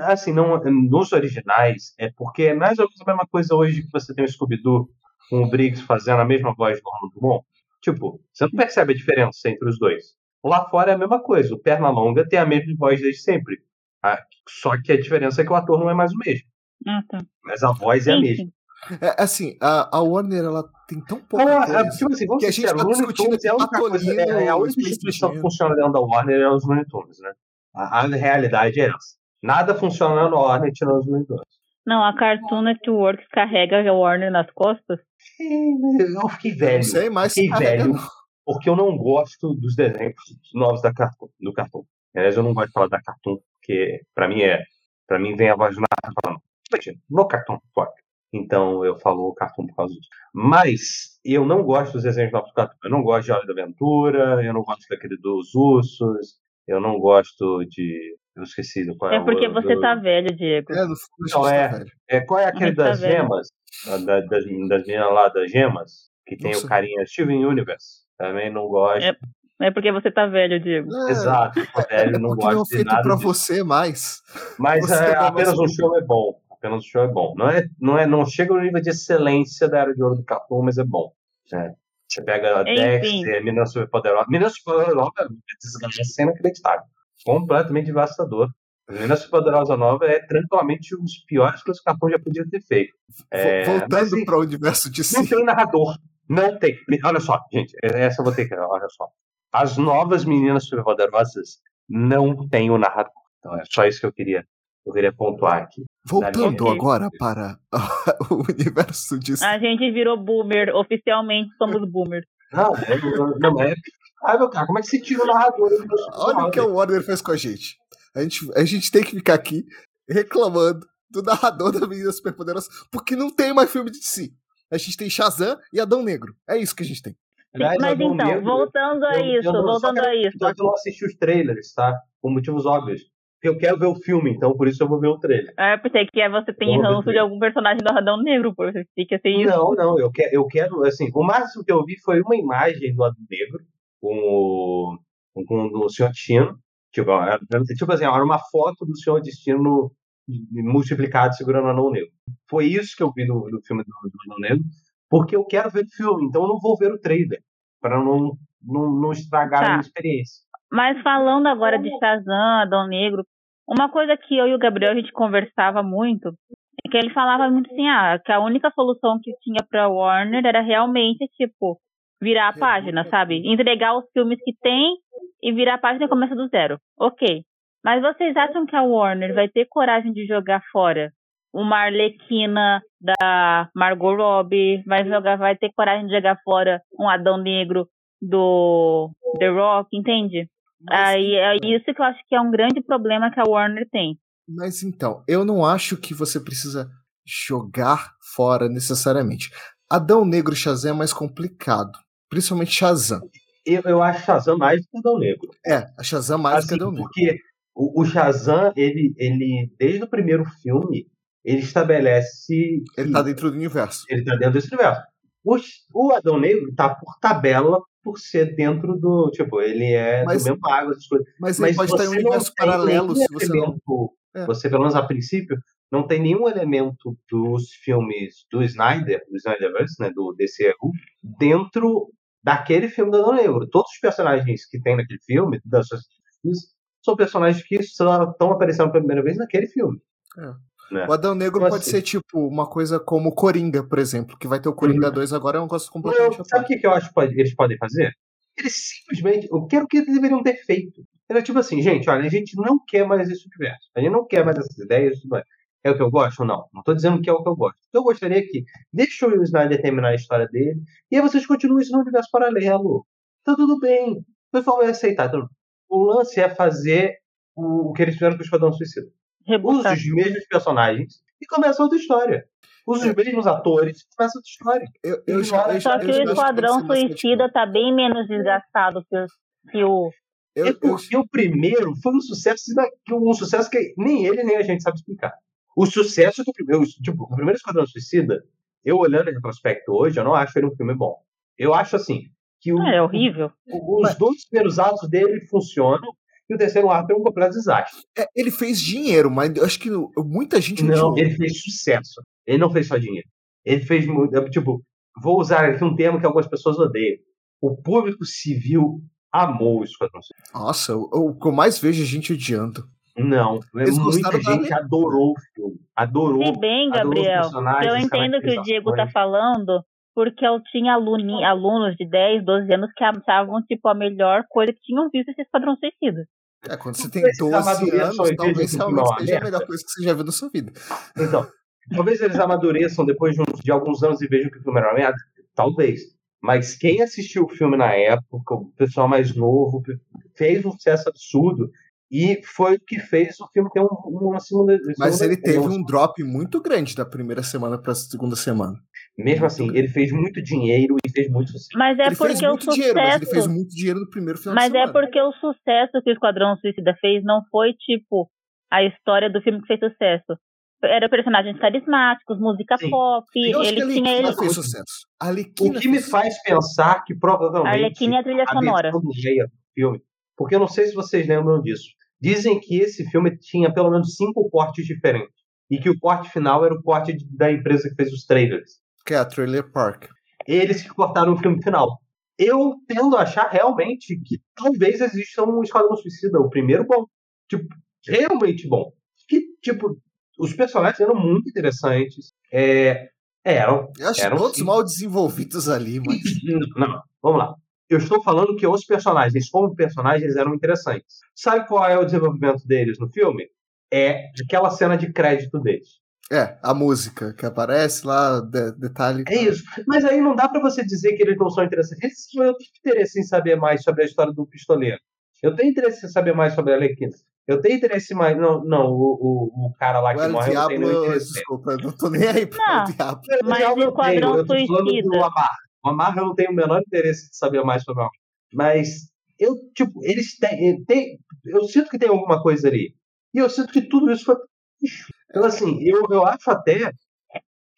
Assim, não, nos originais, é porque é mais ou menos a mesma coisa hoje que você tem o Scooby-Doo com o Briggs fazendo a mesma voz do Orlando Drummond. Tipo, você não percebe a diferença entre os dois. Lá fora é a mesma coisa. O Pernalonga tem a mesma voz desde sempre. Ah, Só que a diferença é que o ator não é mais o mesmo. Ah, tá. Mas a voz é a mesma. É, assim, a, a Warner, ela tem tão pouco. Não, é, atores tipo assim, vamos que a gente tá Looney discutindo Tunes é a única coisa, é, é a única instituição que funciona dentro da Warner é os Looney Tunes, né? A, a realidade é essa. Nada funciona na Warner tirando os Looney Tunes. Não, a Cartoon Network carrega a Warner nas costas. Eu fiquei velho. Não sei, mas fiquei velho. Porque eu não gosto dos desenhos novos da Cartoon, do Cartoon. Aliás, eu não gosto de falar da Cartoon, porque pra mim é. Pra mim vem a voz do Narra falando. No Cartoon Network. Então eu falo Cartoon por causa disso. Mas eu não gosto dos desenhos novos do Cartoon. Eu não gosto de Hora da Aventura, eu não gosto daquele dos ursos, eu não gosto de eu esqueci do qual é. É porque o, você do... tá velho, Diego. É, no fundo não, tá é, é. Qual é aquele das tá gemas? Da, das, das meninas lá das gemas? Que tem Nossa. o carinha Steven Universe. Também não gosto. É, é porque você tá velho, Diego. É, Exato, tô velho, não gosto não é de nada. pra disso. você mais. Mas é, apenas um show é bom. Apenas um show é bom. Não, é, não, é, não chega no nível de excelência da Era de Ouro do Cartoon, mas é bom. É. Você pega a Dexter, Menina Superpoderosa. Menina Superpoderosa é desgraça inacreditável completamente devastador. A Menina Superpoderosa Nova é tranquilamente um dos piores que o Capão já podia ter feito. É, Voltando para o universo de si. Não tem narrador. Não tem. Olha só, gente, essa eu vou ter que. Olha só. As novas Meninas Superpoderosas não têm o narrador. Então é só isso que eu queria, eu queria pontuar aqui. Voltando agora para o universo de A gente virou boomer, oficialmente somos boomer. Não, é, não é ah, meu cara, como é que você tira o narrador? Olha o que o Warner fez com a gente. A gente, a gente tem que ficar aqui reclamando do narrador da Menina Superpoderosa, porque não tem mais filme de si. A gente tem Shazam e Adão Negro. É isso que a gente tem. Aliás, mas Adão então, Negro, voltando a eu, isso, eu voltando a isso. Eu não assisti os trailers, tá? Por motivos óbvios. Eu quero ver o filme, então por isso eu vou ver o trailer. É, porque que é você tem ranço de algum personagem do Adão Negro, por você fica assim isso. Não, não, eu quero, eu quero, assim, o máximo que eu vi foi uma imagem do Adão Negro, com o, com o Senhor Destino. Tipo, era, tipo assim, era uma foto do Senhor Destino multiplicado segurando o Anão Negro. Foi isso que eu vi do, do filme do, do Anão Negro, porque eu quero ver o filme, então eu não vou ver o trailer, para não, não, não estragar tá. a minha experiência. Mas falando agora de Shazam, Adão Negro, uma coisa que eu e o Gabriel a gente conversava muito é que ele falava muito assim, ah, que a única solução que tinha para Warner era realmente tipo virar a página, sabe? Entregar os filmes que tem e virar a página e começa do zero. Ok. Mas vocês acham que a Warner vai ter coragem de jogar fora uma Arlequina da Margot Robbie? Vai, jogar, vai ter coragem de jogar fora um Adão Negro do The Rock, entende? Aí é isso que eu acho que é um grande problema que a Warner tem. Mas então, eu não acho que você precisa jogar fora necessariamente. Adão Negro Shazam é mais complicado. Principalmente Shazam. Eu, eu acho Shazam mais do que Adão Negro. É, a Shazam mais assim, do que Adão Negro. Porque o, o Shazam, ele, ele, desde o primeiro filme, ele estabelece. Ele tá dentro do universo. Ele tá dentro desse universo. O, o Adão Negro tá por tabela por ser dentro do. Tipo, ele é mas, do mesmo água, essas coisas. Mas, mas pode estar em um universo paralelo se você não. É. Você, pelo menos a princípio, não tem nenhum elemento dos filmes do Snyder, do Snyderverse, né, do DCU, dentro daquele filme do Adão Negro. Todos os personagens que tem naquele filme, das suas são personagens que só estão aparecendo pela primeira vez naquele filme. É. Né? O Adão Negro então, pode assim, ser tipo uma coisa como Coringa, por exemplo, que vai ter o Coringa uhum. 2 agora, é um negócio completamente não, Sabe o que eu acho que eles podem fazer? Eles simplesmente. Eu quero que eles deveriam ter feito. Era tipo assim, gente, olha, a gente não quer mais esse universo. A gente não quer mais essas ideias. É o que eu gosto? Não. Não estou dizendo que é o que eu gosto. Eu gostaria é que deixe o Snyder terminar a história dele e aí vocês continuem isso no universo paralelo. Tá tudo bem. O pessoal vai aceitar. Então, o lance é fazer o, o que eles fizeram com o Esquadrão Suicida. Usa os mesmos personagens e começa outra história. Usa os mesmos atores e começa outra história. Eu, eu, eu, Só que o Esquadrão Suicida tá bem menos desgastado que o. Que o... é porque o primeiro foi um sucesso, um sucesso que nem ele nem a gente sabe explicar. O sucesso do primeiro, tipo, o primeiro Esquadrão Suicida, eu olhando em retrospecto hoje, eu não acho ele um filme bom. Eu acho assim que o, ah, é horrível. O, os dois primeiros atos dele funcionam e o terceiro ato é um completo desastre. É, ele fez dinheiro, mas eu acho que muita gente não. ele fez sucesso. Ele não fez só dinheiro. Ele fez muito, é, tipo, vou usar aqui um termo que algumas pessoas odeiam. O público civil amou o Esquadrão Suicida. Nossa, o, o que eu mais vejo é gente odiando. Não, Eles muita gente adorou o filme. Adorou. Se bem, Gabriel, eu entendo que o Diego tá falando porque eu tinha aluni, alunos de 10, 12 anos que achavam, tipo, a melhor coisa que tinham visto esse Esquadrão Suicida. É, quando você tem 12 anos, talvez realmente seja a melhor coisa que você já viu na sua vida. Então, Talvez eles amadureçam depois de, uns, de alguns anos e vejam que o filme era uma merda. Talvez. Mas quem assistiu o filme na época, o pessoal mais novo, fez um sucesso absurdo. E foi o que fez o filme ter um, uma segunda. Mas ele teve um drop muito grande da primeira semana para a segunda semana. Mesmo assim, ele fez muito dinheiro e fez muito sucesso. Mas é ele porque fez o muito sucesso. dinheiro, mas ele fez muito dinheiro no primeiro final Mas de semana. é porque o sucesso que o Esquadrão Suicida fez não foi tipo a história do filme que fez sucesso. Era personagens carismáticos, música Sim. pop, Eu acho que a ele tinha Arlequina ele. fez sucesso. A O que me faz pensar que provavelmente. Arlequina é a trilha sonora. Leia do filme. Porque eu não sei se vocês lembram disso. Dizem que esse filme tinha pelo menos cinco cortes diferentes. E que o corte final era o corte da empresa que fez os trailers. que é a Trailer Park. Eles que cortaram o filme final. Eu tendo a achar realmente que talvez exista um Esquadrão Suicida, o primeiro bom. Tipo, realmente bom. Que, tipo, os personagens eram muito interessantes. É, eram. Eu acho Eram todos sim. mal desenvolvidos ali, mas. Não, vamos lá. Eu estou falando que os personagens, como personagens, eram interessantes. Sabe qual é o desenvolvimento deles no filme? É aquela cena de crédito deles. É, a música que aparece lá, de- detalhe. É isso. Mas aí não dá pra você dizer que eles não são interessantes. Eu tenho interesse em saber mais sobre a história do pistoleiro. Eu tenho interesse em saber mais sobre a Alequina. Eu tenho interesse mais. Não, não o, o, o cara lá que O morre, eu não tenho nenhum Diablo, interesse. desculpa, eu não tô nem aí pro Não. El Diablo. Eu Mas não Esquadrão eu Suicida. Amarra eu não tenho o menor interesse de saber mais sobre Amarra. Mas eu, tipo, eles têm, têm. Eu sinto que tem alguma coisa ali. E eu sinto que tudo isso foi. Então, assim, eu, eu acho até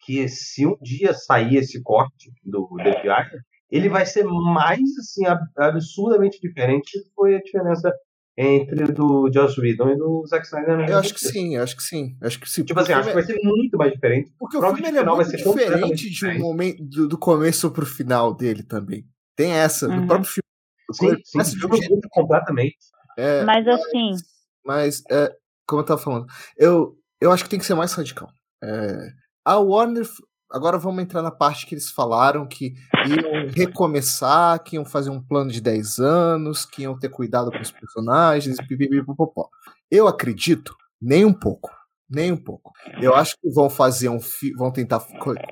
que se um dia sair esse corte do DPI, ele vai ser mais, assim, ab- absurdamente diferente do que foi a diferença entre do Joss Whedon e do Zack Snyder. Eu acho que sim, eu acho que sim. Acho que sim. Tipo assim, acho que vai ser muito mais diferente. Porque o filme é final vai muito ser diferente de um momento do, do começo pro final dele também. Tem essa, no Uhum. próprio filme. O Sim, sim, o um filme jeito, completamente. é, Mas assim, mas é, como eu tava falando, eu, eu acho que tem que ser mais radical. É, a Warner. Agora vamos entrar na parte que eles falaram que iam recomeçar, que iam fazer um plano de 10 anos, que iam ter cuidado com os personagens, pipipipopopó. Eu acredito, nem um pouco. Nem um pouco. Eu acho que vão fazer um vão tentar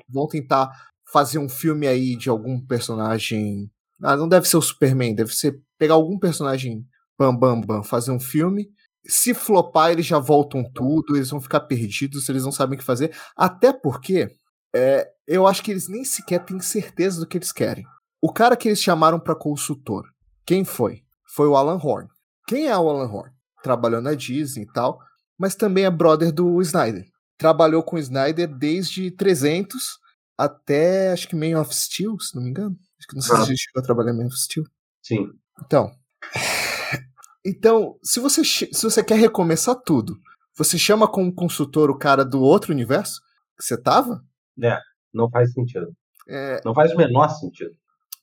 vão tentar fazer um filme aí de algum personagem. Ah, não deve ser o Superman, deve ser pegar algum personagem bam bam bam, fazer um filme. Se flopar, eles já voltam tudo, eles vão ficar perdidos, eles não sabem o que fazer. Até porque é, eu acho que eles nem sequer têm certeza do que eles querem. O cara que eles chamaram para consultor, quem foi? Foi o Alan Horn. Quem é o Alan Horn? Trabalhou na Disney e tal, mas também é brother do Snyder. Trabalhou com o Snyder desde 300 até acho que Man of Steel, se não me engano. Acho que não sei Ah. se ele chegou a trabalhar Man of Steel. Sim. Então, então se, você, se você quer recomeçar tudo, você chama como consultor o cara do outro universo que você tava? Não faz sentido. É, Não faz o menor sentido.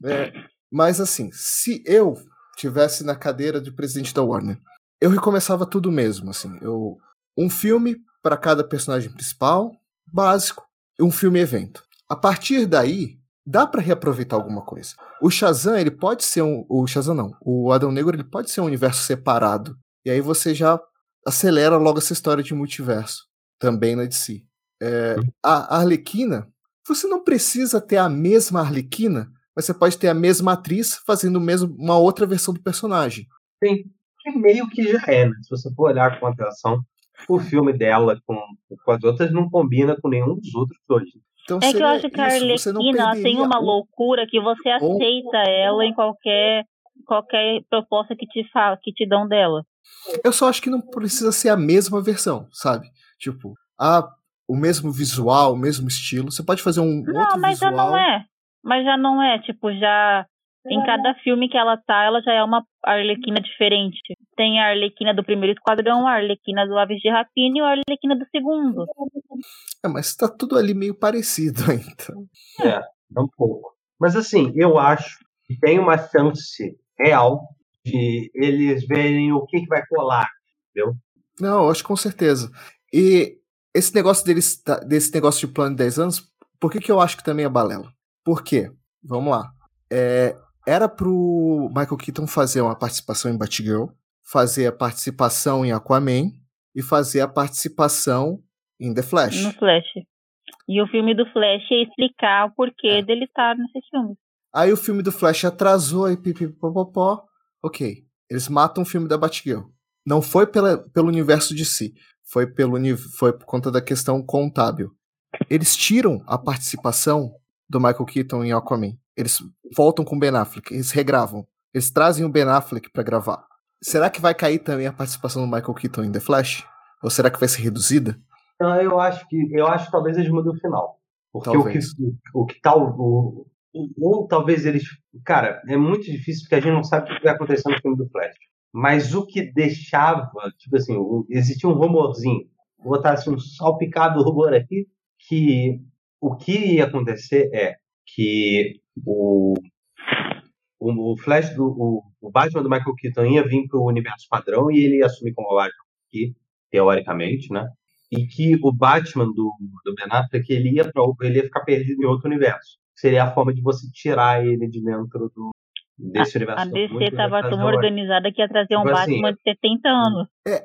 é, mas assim, se eu tivesse na cadeira de presidente da Warner, eu recomeçava tudo mesmo, assim, eu um filme para cada personagem principal, básico, e um filme evento. A partir daí, dá para reaproveitar alguma coisa. O Shazam, ele pode ser um, o Shazam não, o Adão Negro, ele pode ser um universo separado. E aí você já acelera logo essa história de multiverso, também na DC. É, a Arlequina, você não precisa ter a mesma Arlequina, mas você pode ter a mesma atriz fazendo mesmo, uma outra versão do personagem. Tem que meio que já é, né? Se você for olhar com atenção, o filme dela com, com as outras não combina com nenhum dos outros dois. Então é que eu acho que a Arlequina tem uma o- loucura que você Ou- aceita ela em qualquer qualquer proposta que te fa que te dão dela. Eu só acho que não precisa ser a mesma versão, sabe? Tipo, a, o mesmo visual, o mesmo estilo. Você pode fazer um Não, outro mas já não é. Mas já não é, tipo, já em cada filme que ela tá, ela já é uma Arlequina diferente. Tem a Arlequina do primeiro esquadrão, a Arlequina do Aves de Rapina e a Arlequina do segundo. É, mas tá tudo ali meio parecido ainda. É um pouco. Mas assim, eu acho que tem uma chance real de eles verem o que, que vai colar. Não, eu acho com certeza. E esse negócio deles, tá- desse negócio de plano de 10 anos, por que, que eu acho que também é balela? Por quê? Vamos lá. É, era pro Michael Keaton fazer uma participação em Batgirl, fazer a participação em Aquaman e fazer a participação em The Flash. No Flash. E o filme do Flash ia explicar o porquê é. dele estar nesse filme. Aí o filme do Flash atrasou e pipipopopó. Ok. Eles matam o filme da Batgirl. Não foi pela, pelo universo de si. Foi, pelo, foi por conta da questão contábil. Eles tiram a participação do Michael Keaton em Aquaman. Eles voltam com o Ben Affleck. Eles regravam. Eles trazem o Ben Affleck para gravar. Será que vai cair também a participação do Michael Keaton em The Flash? Ou será que vai ser reduzida? Não, eu acho que eu acho que talvez eles mudem o final. Porque talvez. o que, o, que tal. O, ou talvez eles. Cara, é muito difícil porque a gente não sabe o que vai acontecer no filme do Flash. Mas o que deixava, tipo assim, existia um rumorzinho, vou botar assim, um salpicado rumor aqui, que o que ia acontecer é que o, o, Flash do o, o, Batman do Michael Keaton ia vir para o universo padrão e ele ia assumir como Batman aqui, teoricamente, né? E que o Batman do, do Ben Affleck ele ia, pra, ele ia ficar perdido em outro universo. Seria a forma de você tirar ele de dentro do, a, DC estava tão organizada que ia trazer um tipo assim, Batman de 70 anos. É, é,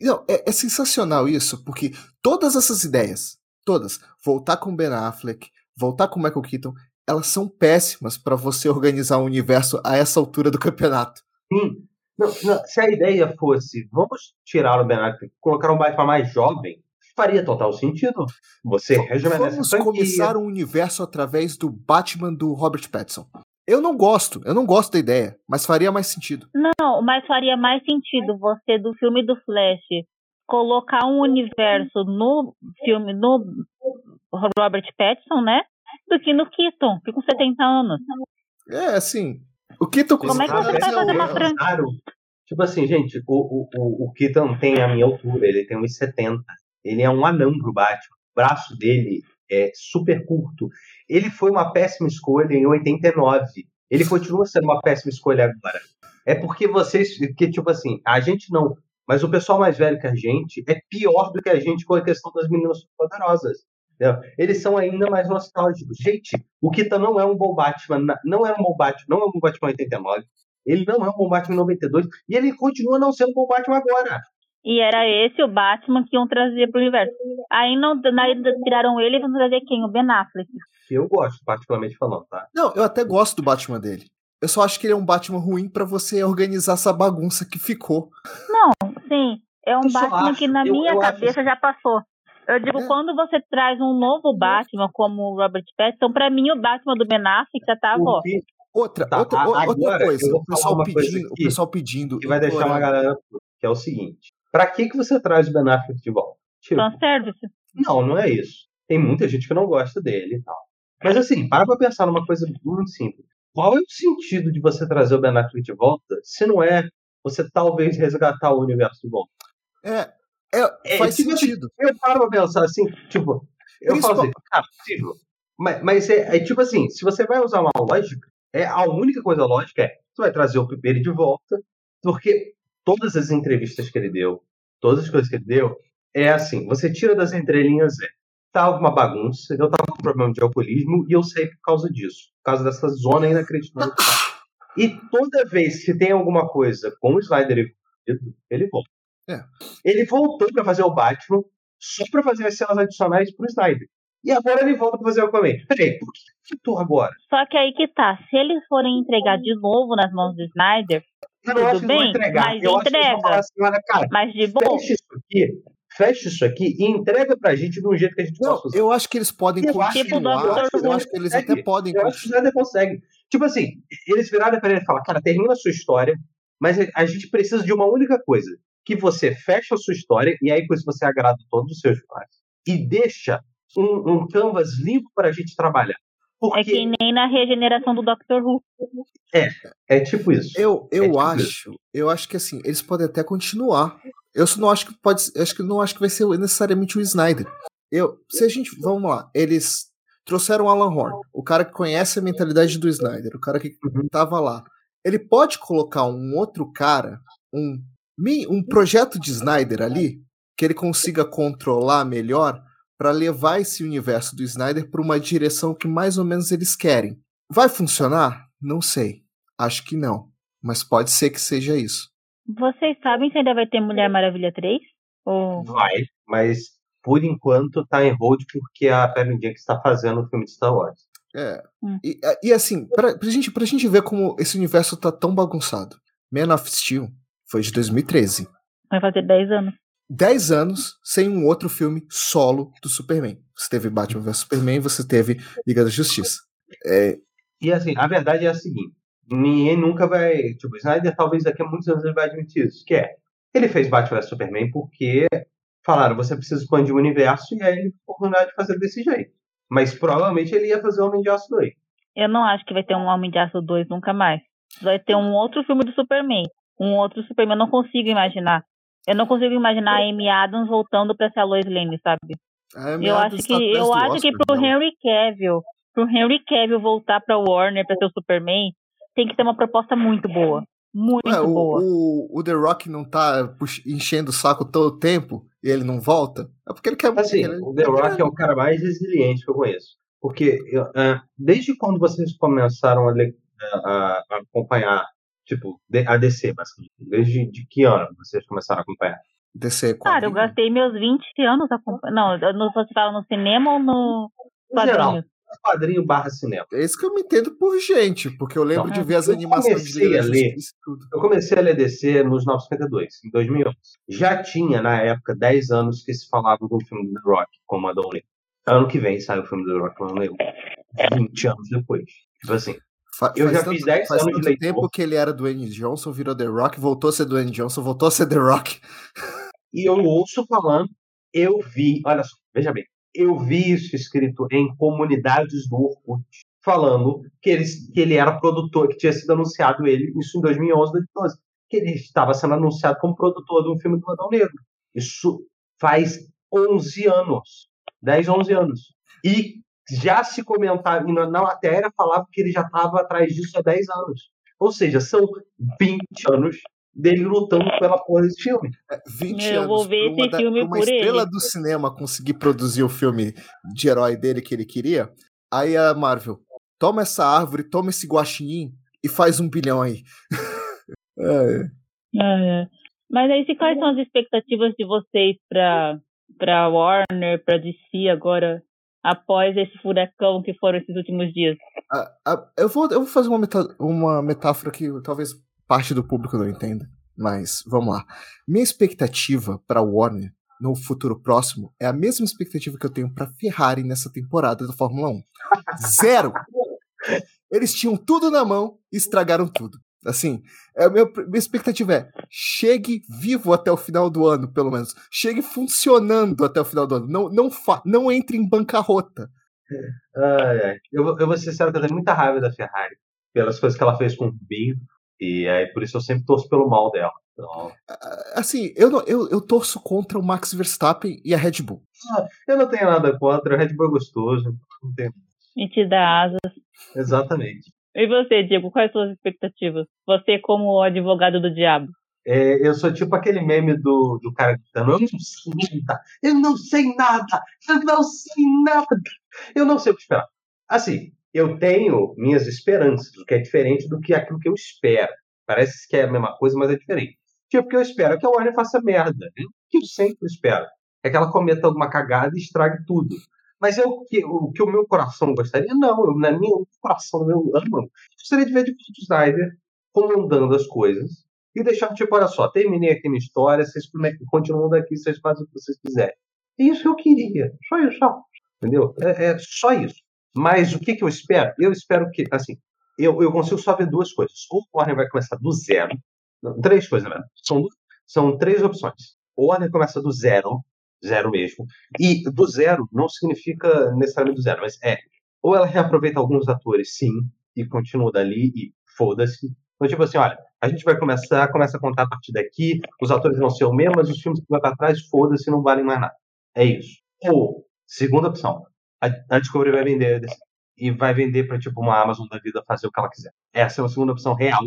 não, é, é sensacional isso, porque todas essas ideias, todas, voltar com Ben Affleck, voltar com Michael Keaton, elas são péssimas para você organizar um universo a essa altura do campeonato. Sim. Não, não, se a ideia fosse, vamos tirar o Ben Affleck, colocar um Batman mais jovem, faria total sentido. Você rejuvenesce Vamos começar um universo através do Batman do Robert Pattinson. Eu não gosto, eu não gosto da ideia, mas faria mais sentido. Não, mas faria mais sentido você do filme do Flash colocar um universo no filme no Robert Pattinson, né? do que no Keaton, que com 70 anos. É, assim. O Keaton com Como é que você vai fazer uma franquia? Tipo assim, gente, o, o, o Keaton tem a minha altura, ele tem 1,70. Ele é um anão pro Batman. O braço dele é super curto. Ele foi uma péssima escolha em 89. Ele continua sendo uma péssima escolha agora. É porque vocês. Que, tipo assim, a gente não. Mas o pessoal mais velho que a gente é pior do que a gente com a questão das meninas poderosas. Eles são ainda mais nostálgicos. Gente, o Kita não é um bom Batman, não é um bom Batman, não é um bom Batman 89. Ele não é um bom Batman 92 e ele continua não sendo um bom Batman agora. E era esse o Batman que iam trazer pro universo. Aí não aí tiraram ele e vão trazer quem? O Ben Affleck. Que eu gosto, particularmente falando, tá? Não, eu até gosto do Batman dele. Eu só acho que ele é um Batman ruim para você organizar essa bagunça que ficou. Não, sim. É um eu Batman que na eu, minha eu cabeça acho... já passou. Eu digo, é. quando você traz um novo Batman como o Robert Pattinson, pra mim o Batman do Ben Affleck já tava, ó. Outra, tá, outra, agora, outra coisa, o pessoal, pedindo, o pessoal pedindo. Que vai deixar uma galera que é o seguinte: pra que, que você traz o Ben Affleck de volta? Tipo, Fanservice. Não, não é isso. Tem muita gente que não gosta dele e tal. Mas assim, para pra pensar numa coisa muito simples. Qual é o sentido de você trazer o Ben Affleck de volta se não é você talvez resgatar o universo de volta? É, é, é, faz assim, sentido. Eu paro pra pensar assim, tipo, eu Principal... falo assim, ah, possível. Mas, mas é, é, tipo assim, se você vai usar uma lógica, é, a única coisa lógica é, você vai trazer o Pipeiro de volta, porque todas as entrevistas que ele deu, todas as coisas que ele deu, é assim, você tira das entrelinhas, é, tava uma bagunça, eu tava com problema de alcoolismo, e eu sei por causa disso, por causa dessa zona inacreditável. e toda vez que tem alguma coisa com o Slider ele volta. É. Ele voltou para fazer o Batman só para fazer as cenas adicionais pro Snyder. E agora ele volta pra fazer o Aquaman. Peraí, por que voltou agora? Só que aí que tá. Se eles forem entregar de novo nas mãos do Snyder, eu tudo acho bem, entregar. mas eu entrega. Assim, cara, mas de boa. Fecha isso aqui, fecha isso aqui e entrega pra gente de um jeito que a gente não, possa Eu acho que eles podem eu continuar. Tipo, eu, eu acho que eles até podem eu acho que o Snyder consegue. Tipo assim, eles viraram pra ele e falaram, cara, termina a sua história, mas a gente precisa de uma única coisa que você fecha a sua história e aí com isso você agrada todos os seus fãs e deixa um, um canvas limpo para a gente trabalhar. Porque... É que nem na regeneração do Doctor Who. É, é tipo isso. Eu, eu é tipo acho, isso. eu acho que assim, eles podem até continuar. Eu só não acho que pode, acho que não acho que vai ser necessariamente o Snyder. Eu, se a gente, vamos lá, eles trouxeram o Alan Horn, o cara que conhece a mentalidade do Snyder, o cara que uhum. tava lá. Ele pode colocar um outro cara, um um projeto de Snyder ali que ele consiga controlar melhor para levar esse universo do Snyder para uma direção que mais ou menos eles querem. Vai funcionar? Não sei. Acho que não. Mas pode ser que seja isso. Vocês sabem se ainda vai ter Mulher Maravilha 3? Ou... Vai, mas por enquanto tá em hold porque a Perry Jenkins está fazendo o filme de Star Wars. É. Hum. E, e, assim, pra, pra, gente, pra gente ver como esse universo tá tão bagunçado. Man of Steel foi de 2013. Vai fazer 10 anos. 10 anos sem um outro filme solo do Superman. Você teve Batman vs Superman, você teve Liga da Justiça. É... E assim, a verdade é a seguinte: ninguém nunca vai. Tipo, Snyder talvez daqui a muitos anos ele vai admitir isso, que é. Ele fez Batman vs Superman porque falaram, você precisa expandir o universo, e aí ele oportunidade de fazer desse jeito. Mas provavelmente ele ia fazer Homem de Aço 2. Eu não acho que vai ter um Homem de Aço 2 nunca mais. Vai ter um outro filme do Superman. Um outro Superman. Eu não consigo imaginar. Eu não consigo imaginar a Amy Adams voltando pra ser a Lois Lane, sabe? Eu acho que, tá eu acho que pro não. Henry Cavill, pro Henry Cavill voltar pra Warner pra ser o Superman, tem que ter uma proposta muito boa. Muito Ué, boa. O, o, The Rock não tá enchendo o saco todo o tempo e ele não volta? É porque ele quer assim, ele, o The Rock é o cara mais resiliente que eu conheço. Porque uh, desde quando vocês começaram a, a, a, acompanhar, tipo, a DC, basicamente? Desde de que ano vocês começaram a acompanhar? DC, Cara, eu gastei meus 20 anos acompanhando. Não, você fala no cinema ou no. No geral, quadrinho barra cinema. É isso que eu me entendo por gente, porque eu lembro de ver as animações de a ler, Eu comecei a ler DC nos 952, em 2011. Já tinha, na época, 10 anos que se falava do filme do The Rock como Adão Negro. Ano que vem sai o filme do The Rock Adão Negro. 20 anos depois. Tipo assim. Fa eu já tanto, fiz 10 anos de leitura. tempo que ele era do Dwayne Johnson, virou The Rock, voltou a ser Dwayne Johnson, voltou a ser The Rock. E eu ouço falando, eu vi, olha só, veja bem, eu vi isso escrito em comunidades do Orkut, falando que ele, que ele era produtor, que tinha sido anunciado ele, isso em 2011, 2012, que ele estava sendo anunciado como produtor de um filme do Adão Negro. Isso faz 11 anos, 10, 11 anos. E já se comentava, na matéria falava que ele já estava atrás disso há 10 anos. Ou seja, são 20 anos dele lutando pela porra desse filme. 20 é, eu anos. vou ver esse filme uma por estrela ele. do cinema conseguir produzir o filme de herói dele que ele queria. Aí a Marvel, toma essa árvore, toma esse guaxinim e faz um bilhão aí. é. É, Mas aí, quais são as expectativas de vocês pra, pra Warner, pra DC agora, após esse furacão que foram esses últimos dias? eu, vou, eu vou fazer uma, metá uma metáfora que talvez parte do público não entenda, mas vamos lá. Minha expectativa para Warner no futuro próximo é a mesma expectativa que eu tenho para Ferrari nessa temporada da Fórmula 1. Zero! Eles tinham tudo na mão e estragaram tudo. Assim, é, minha, minha expectativa é chegue vivo até o final do ano, pelo menos. Chegue funcionando até o final do ano. Não, não, fa não entre em bancarrota. Ai, ai. Eu, eu vou ser sincero que eu tenho muita raiva da Ferrari. Pelas coisas que ela fez com o Rubinho. E aí por isso eu sempre torço pelo mal dela. Então... Assim, eu, não, eu, eu torço contra o Max Verstappen e a Red Bull. Ah, eu não tenho nada contra, o Red Bull é gostoso. Não tenho... E te dá asas. Exatamente. E você, Diego, quais suas expectativas? Você como advogado do diabo. É, eu sou tipo aquele meme do, do cara gritando, eu não sei nada, eu não sei nada, eu não sei nada, eu não sei o que esperar. Assim, eu tenho minhas esperanças, o que é diferente do que aquilo que eu espero. Parece que é a mesma coisa, mas é diferente. Tipo, que eu espero é que a Warner faça merda. Né? que eu sempre espero. É que ela cometa alguma cagada e estrague tudo. Mas é o que o, que o meu coração gostaria? Não, eu, na minha coração, meu amo. Gostaria de ver de Zack Snyder comandando as coisas e deixar, tipo, olha só, terminei aqui minha história, vocês continuam daqui, vocês fazem o que vocês quiserem. É isso que eu queria. Só isso, só. Entendeu? É, é só isso. Mas o que, que eu espero? Eu espero que, assim, eu, eu consigo só ver duas coisas. Ou o Warner vai começar do zero. Não, três coisas, né? São, são três opções. O Warner começa do zero, zero mesmo. E do zero não significa necessariamente do zero, mas é. Ou ela reaproveita alguns atores, sim, e continua dali e foda-se. Então, tipo assim, olha, a gente vai começar, começa a contar a partir daqui, os atores vão ser o mesmo, mas os filmes que vai para trás, foda-se, não valem mais nada. É isso. Ou, segunda opção, a, Discovery vai vender e vai vender para tipo uma Amazon da vida fazer o que ela quiser. Essa é uma segunda opção real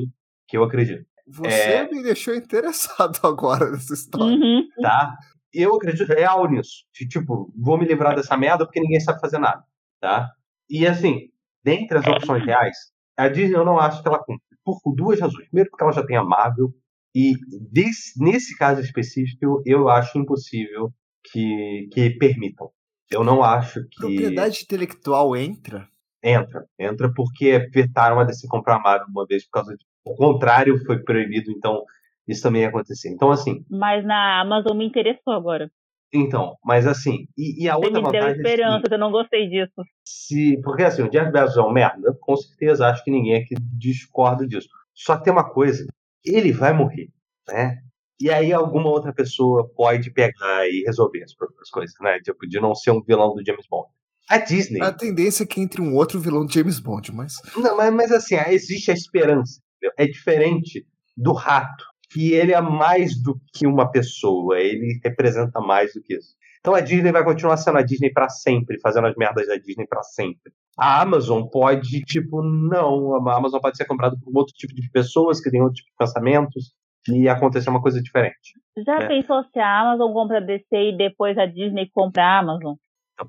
que eu acredito. Você é... me deixou interessado agora nessa história. Uhum. Tá? Eu acredito real nisso. De, tipo, vou me livrar dessa merda porque ninguém sabe fazer nada. Tá? E assim, dentre as opções reais, a Disney eu não acho que ela cumpre. Por duas razões. Primeiro, porque ela já tem a Marvel. E desse, nesse caso específico, eu acho impossível que, que permitam. Eu não acho que. Propriedade intelectual entra? Entra. Entra porque vetaram a DC comprar a Marvel uma vez por causa de. O contrário foi proibido, então isso também ia acontecer. Então, assim. Mas na Amazon me interessou agora. Então, mas assim, e, e a Você outra me deu vantagem. esperança, é que eu não gostei disso. se, porque assim, o Jeff Bezos é um merda, com certeza acho que ninguém aqui discorda disso. Só tem uma coisa, ele vai morrer, né? E aí alguma outra pessoa pode pegar e resolver as, as coisas, né? Tipo, de não ser um vilão do James Bond. A Disney. A tendência é que entre um outro vilão de James Bond, mas. Não, mas, mas assim, existe a esperança. entendeu? É diferente do rato, que ele é mais do que uma pessoa, ele representa mais do que isso. Então a Disney vai continuar sendo a Disney pra sempre, fazendo as merdas da Disney pra sempre. A Amazon pode, tipo, não, a Amazon pode ser comprada por um outro tipo de pessoas que têm outro tipo de pensamentos e acontecer uma coisa diferente. Já É. pensou se a Amazon compra a DC e depois a Disney compra a Amazon?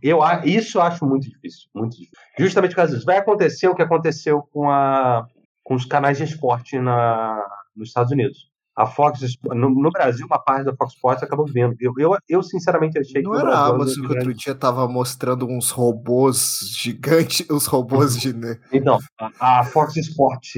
Eu, a- isso eu acho muito difícil, muito difícil. Justamente por causa disso. Vai acontecer o que aconteceu com, a, com os canais de esporte na, nos Estados Unidos. A Fox, no, no Brasil, uma parte da Fox Sports acabou vendo. Eu, eu, eu sinceramente achei Não que o era a Amazon que grande- outro dia tava mostrando uns robôs gigantes, os robôs de. Então, a, a Fox Sport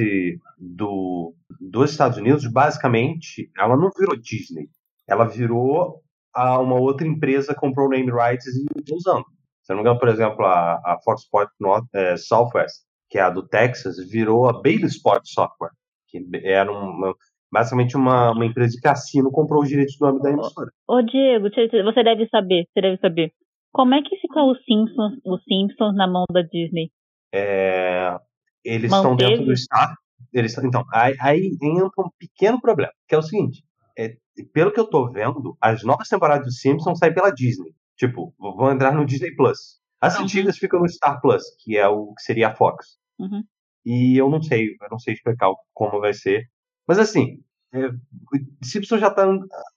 do, dos Estados Unidos, basicamente, ela não virou Disney. Ela virou a, uma outra empresa, comprou o name rights e usando. Se não me engano, por exemplo, a, a Fox Sport North, eh, Southwest, que é a do Texas, virou a Bailey Sport Software, que era uma, basicamente uma, uma empresa de cassino, comprou os direitos do nome da emissora. Ô Diego, você deve saber, você deve saber. Como é que ficou os Simpsons, os Simpsons na mão da Disney? É, eles estão dentro do Star. Eles, então, aí, aí entra um pequeno problema, que é o seguinte: é, pelo que eu tô vendo, as novas temporadas do Simpsons saem pela Disney. Tipo, vão entrar no Disney Plus. As Uhum. antigas ficam no Star Plus, que é o que seria a Fox. Uhum. E eu não sei, eu não sei explicar como vai ser. Mas assim, é, o Simpsons já tá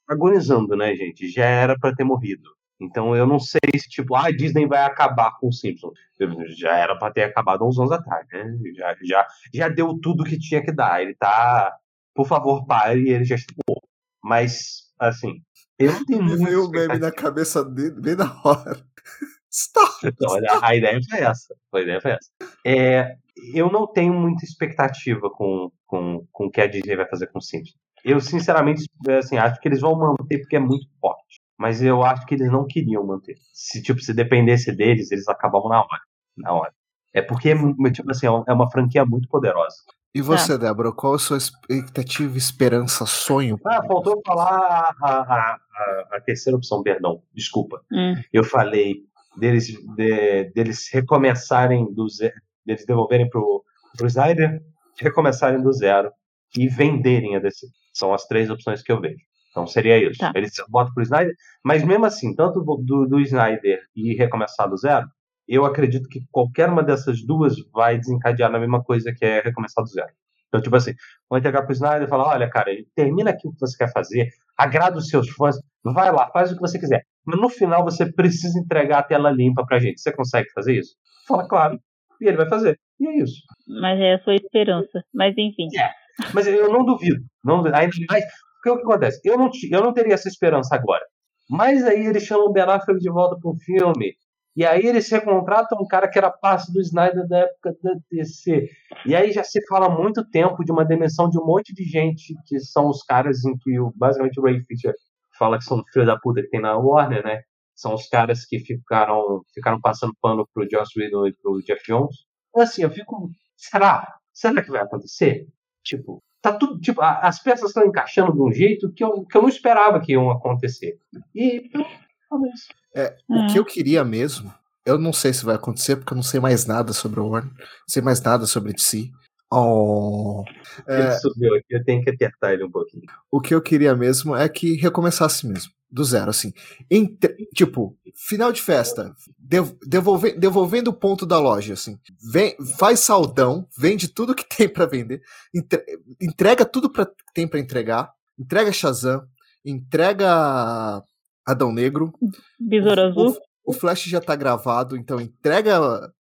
agonizando, né, gente? Já era pra ter morrido. Então eu não sei se, tipo, ah, a Disney vai acabar com o Simpsons. Já era pra ter acabado há uns anos atrás, né? Já, já, já deu tudo que tinha que dar. Ele tá. Por favor, pare, ele já chegou. Mas, assim, eu não tenho Me muita veio o meme na cabeça dele bem na hora. Stop! Então, olha, a ideia foi essa. A ideia foi essa. É, eu não tenho muita expectativa com, com, com o que a Disney vai fazer com o Simpsons. Eu, sinceramente, assim, acho que eles vão manter porque é muito forte. Mas eu acho que eles não queriam manter. Se, tipo, se dependesse deles, eles acabavam na hora. Na hora. É porque, tipo assim, é uma franquia muito poderosa. E você, Débora, qual a sua expectativa, esperança, sonho? Ah, faltou falar a, a, a, a terceira opção, perdão. Desculpa. Hum. Eu falei deles, de, deles recomeçarem do zero, deles devolverem pro, pro Snyder, recomeçarem do zero e venderem a DC. São as três opções que eu vejo. Então seria isso. Tá. Eles botam pro Snyder, mas mesmo assim, tanto do, do Snyder e recomeçar do zero, eu acredito que qualquer uma dessas duas vai desencadear na mesma coisa que é recomeçar do zero. Então, tipo assim, vou entregar pro Snyder e falar, olha, cara, termina aqui o que você quer fazer, agrada os seus fãs, vai lá, faz o que você quiser. Mas no final você precisa entregar a tela limpa pra gente. Você consegue fazer isso? Fala, claro. E ele vai fazer. E é isso. Mas é a sua esperança. Mas enfim. Mas eu não duvido. Não, ainda mais. Porque o que acontece? Eu não, eu não teria essa esperança agora. Mas aí eles chamam o Ben Affleck de volta para um filme. E aí eles recontratam um cara que era parte do Snyder da época da DC. E aí já se fala há muito tempo de uma demissão de um monte de gente que são os caras em que o, basicamente o Ray Fisher fala que são filho da puta que tem na Warner, né? São os caras que ficaram, ficaram passando pano pro Joss Whedon e pro Jeff Jones. Então, assim, eu fico. Será? Será que vai acontecer? Tipo, tá tudo. Tipo, a- as peças estão encaixando de um jeito que eu, que eu não esperava que iam acontecer. E. Talvez. É, o que eu queria mesmo, eu não sei se vai acontecer, porque eu não sei mais nada sobre o Warner, não sei mais nada sobre si. Oh, Ele é, subiu aqui, eu tenho que apertar ele um pouquinho. o que eu queria mesmo é que recomeçasse mesmo, do zero, assim. Entre- tipo, final de festa, dev- devolve- devolvendo o ponto da loja, assim. Vem, faz saldão, vende tudo que tem pra vender, entre- entrega tudo pra, que tem pra entregar, entrega Shazam, entrega Adão Negro, Besouro Azul. o Flash já tá gravado, então entrega,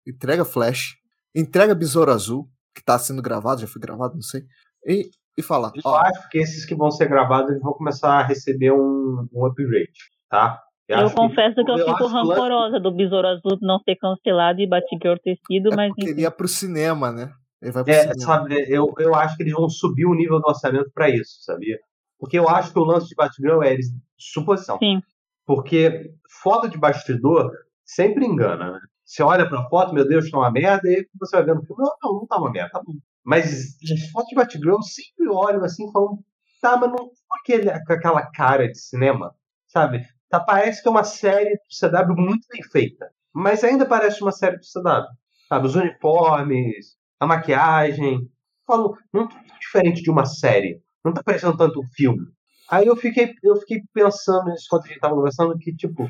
entrega Flash, entrega Besouro Azul, que tá sendo gravado, já foi gravado, não sei. E, e fala, Eu ó, acho que esses que vão ser gravados eles vão começar a receber um, um upgrade, tá? Eu, eu confesso que, que eu, eu fico rancorosa do Besouro Azul não ser cancelado e Batgirl ter sido, é mas. Porque ele ia pro cinema, né? Ele vai pro é, cinema. sabe, eu, eu acho que eles vão subir o nível do orçamento para isso, sabia? Porque eu acho que o lance de Batgirl é suposição. Sim. Porque foto de bastidor sempre engana, né? Você olha pra foto, meu Deus, tá uma merda, e aí você vai vendo o filme, não, não, tá uma merda, tá bom. Mas as fotos de Batgirl eu sempre olho assim, falando, tá, mas não com, aquele, com aquela cara de cinema, sabe? Tá, parece que é uma série do CW muito bem feita, mas ainda parece uma série do CW, sabe? Os uniformes, a maquiagem, falo, não tá diferente de uma série, não tá parecendo tanto um filme. Aí eu fiquei, eu fiquei pensando nisso quando a gente tava conversando, que, tipo,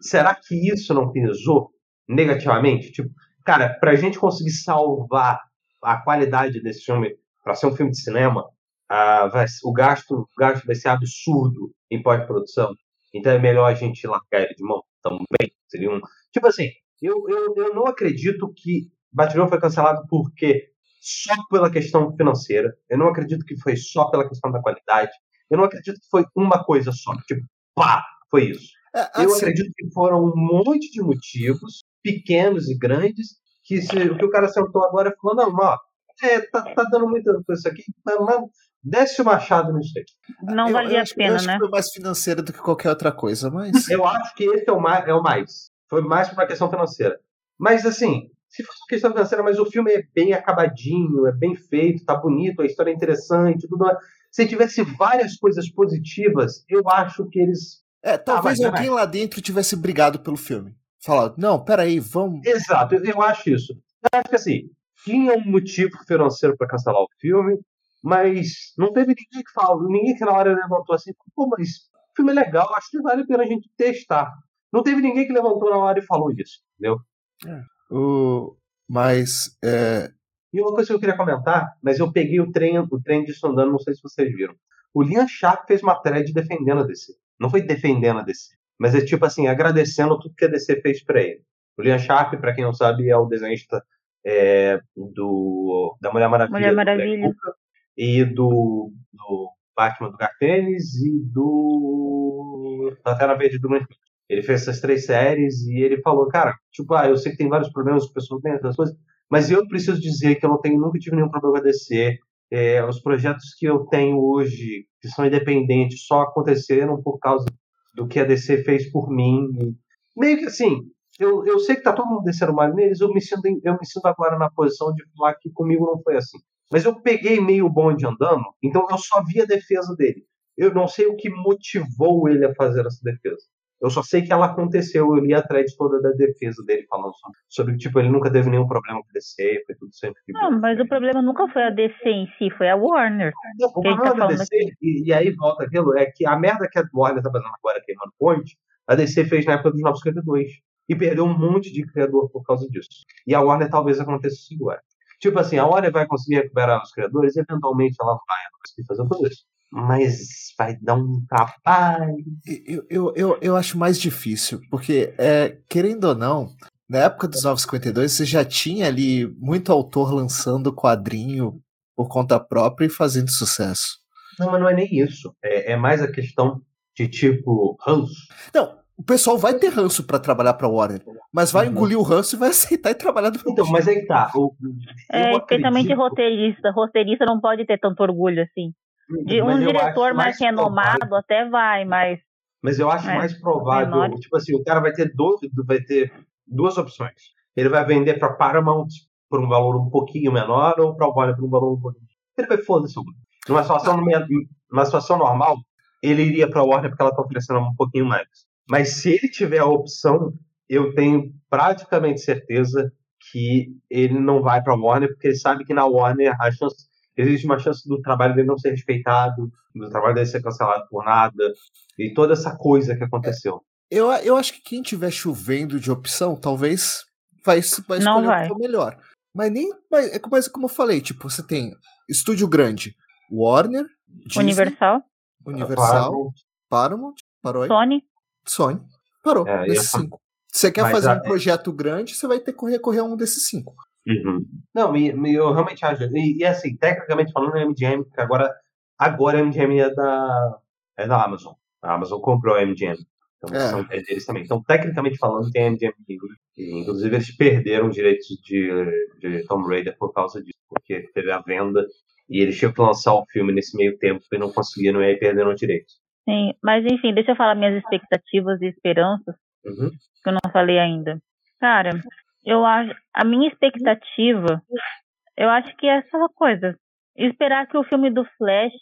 será que isso não pesou negativamente? Tipo, cara, pra gente conseguir salvar a qualidade desse filme, para ser um filme de cinema, uh, vai, o, gasto, o gasto vai ser absurdo em pós-produção. Então é melhor a gente largar ele de mão também. Seria um. Tipo assim, eu, eu, eu não acredito que Batman foi cancelado porque só pela questão financeira. Eu não acredito que foi só pela questão da qualidade. Eu não acredito que foi uma coisa só. Tipo, pá, foi isso. É, assim... Eu acredito que foram um monte de motivos, pequenos e grandes, que se, o que o cara sentou agora e falou, não, ó, é, tá, tá dando muita coisa aqui, mas, mas desce o machado nisso aqui. Não valia a pena, eu acho né? Que foi mais financeira do que qualquer outra coisa, mas. Eu acho que esse é o mais. É o mais. Foi mais por uma questão financeira. Mas assim, se fosse uma questão financeira, mas o filme é bem acabadinho, é bem feito, tá bonito, a história é interessante, tudo. Se tivesse várias coisas positivas, eu acho que eles. É, talvez ah, alguém lá dentro tivesse brigado pelo filme. Falar, não, peraí, vamos. Exato, eu acho isso. Eu acho que assim, tinha um motivo financeiro para cancelar o filme, mas não teve ninguém que falou, ninguém que na hora levantou assim, pô, mas o filme é legal, acho que vale a pena a gente testar. Não teve ninguém que levantou na hora e falou isso, entendeu? É. O... Mas. É... E uma coisa que eu queria comentar, mas eu peguei o trem, o trem disso andando, não sei se vocês viram. O Liam Sharp fez uma thread defendendo a DC. Não foi defendendo a DC, mas é tipo assim, agradecendo tudo que a DC fez para ele. O Liam Sharp, para quem não sabe, é o desenhista é, do, da Mulher Maravilha, Mulher Maravilha. e do, do Batman do Garfênis e do Lanterna Verde do Grande Ele fez essas três séries e ele falou, cara, tipo, ah, eu sei que tem vários problemas com pessoas dentro das coisas, mas eu preciso dizer que eu não tenho, nunca tive nenhum problema com a DC. É, os projetos que eu tenho hoje, que são independentes, só aconteceram por causa do que a DC fez por mim. Meio que assim, eu, eu sei que tá todo mundo descendo mal neles, eu me, sinto, eu me sinto agora na posição de falar que comigo não foi assim. Mas eu peguei meio bonde andando, então eu só vi a defesa dele. Eu não sei o que motivou ele a fazer essa defesa. Eu só sei que ela aconteceu, eu li a thread toda da defesa dele falando sobre, sobre tipo, ele nunca teve nenhum problema com a DC, foi tudo sempre Não, mas o problema nunca foi a DC em si, foi a Warner. Não, o problema tá da DC, e, e, aí volta aquilo, é que a merda que a Warner tá fazendo agora queimando Point, a DC fez na época dos 952 e perdeu um monte de criador por causa disso. E a Warner talvez aconteça isso agora. Tipo assim, a Warner vai conseguir recuperar os criadores, e eventualmente ela vai conseguir fazer tudo isso. Mas vai dar um trabalho. Eu, eu, eu, eu acho mais difícil, porque, é, querendo ou não, na época dos 952, você já tinha ali muito autor lançando quadrinho por conta própria e fazendo sucesso. Não, mas não é nem isso. É, é mais a questão de tipo ranço. Não, o pessoal vai ter ranço para trabalhar para Warner, mas vai uhum. engolir o ranço e vai aceitar e trabalhar do Então, mas aí tá. O, é, especialmente acredito... roteirista. Roteirista não pode ter tanto orgulho assim. De um diretor mais, mais renomado provável. até vai, mas. Mas eu acho é, mais provável, menor. tipo assim, o cara vai ter, do, vai ter duas opções. Ele vai vender para Paramount por um valor um pouquinho menor ou para o Warner por um valor um pouquinho. Ele vai foda-se. Numa situação, numa situação normal, ele iria para a Warner porque ela está oferecendo um pouquinho mais. Mas se ele tiver a opção, eu tenho praticamente certeza que ele não vai para a Warner, porque ele sabe que na Warner a chance, existe uma chance do trabalho dele não ser respeitado, do trabalho dele ser cancelado por nada, e toda essa coisa que aconteceu. Eu, eu acho que quem tiver chovendo de opção, talvez vai, vai escolher vai. o melhor. Mas nem. Mas, é como, como eu falei, tipo, você tem estúdio grande, Warner, Disney, Universal, Universal, Paramount, Paramount Sony. Sony. Parou. É, nesses cinco. Se você quer Mas fazer a... um projeto grande, você vai ter que recorrer a um desses cinco. Uhum. Não, eu realmente acho. E, e, assim, tecnicamente falando, é MGM, porque agora, agora a MGM é da, é da Amazon. A Amazon comprou a MGM. Então, é. são é deles também. Então, tecnicamente falando, tem a MGM inclusive, eles perderam os direitos de, de Tomb Raider por causa disso, porque teve a venda e eles tinham que lançar o filme nesse meio tempo e não conseguiram e aí perderam os direitos. Sim, mas enfim, deixa eu falar minhas expectativas e esperanças, uhum. que eu não falei ainda. Cara, eu acho, a minha expectativa, eu acho que é aquela coisa, esperar que o filme do Flash,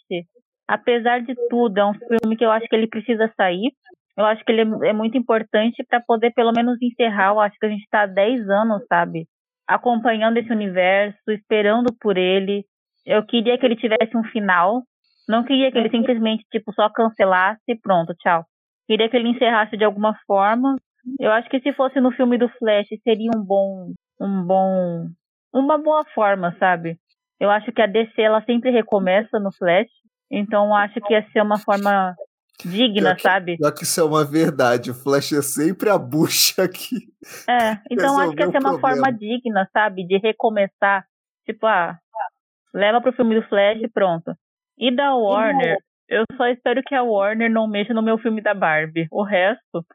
apesar de tudo, é um filme que eu acho que ele precisa sair, eu acho que ele é, é muito importante para poder pelo menos encerrar. Eu acho que a gente está há 10 anos, sabe? Acompanhando esse universo, esperando por ele. Eu queria que ele tivesse um final. Não queria que ele simplesmente, tipo, só cancelasse e pronto, tchau. Queria que ele encerrasse de alguma forma. Eu acho que se fosse no filme do Flash, seria um bom. Um bom. Uma boa forma, sabe? Eu acho que a DC ela sempre recomeça no Flash. Então acho que ia ser uma forma digna, que, sabe? Só que isso é uma verdade. O Flash é sempre a bucha aqui. É, então acho que ia ser uma forma digna, sabe? De recomeçar. Tipo, ah, leva pro filme do Flash e pronto. E da Warner, eu só espero que a Warner não mexa no meu filme da Barbie. O resto,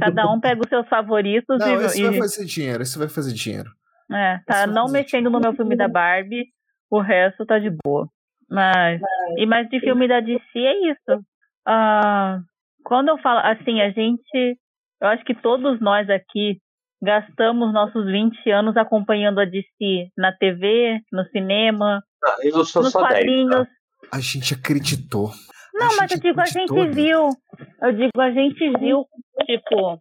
cada um pega os seus favoritos não, e. E... vai fazer dinheiro, esse vai fazer dinheiro. É, tá não mexendo dinheiro. no meu filme da Barbie, o resto tá de boa. Mas. E mais de filme da DC é isso. Uh, quando eu falo assim, a gente, eu acho que todos nós aqui gastamos nossos 20 anos acompanhando a DC na TV, no cinema, ah, eu sou nos só quadrinhos. 10, tá? A gente acreditou. Não, mas eu digo, a gente né? viu. Eu digo, a gente viu, tipo,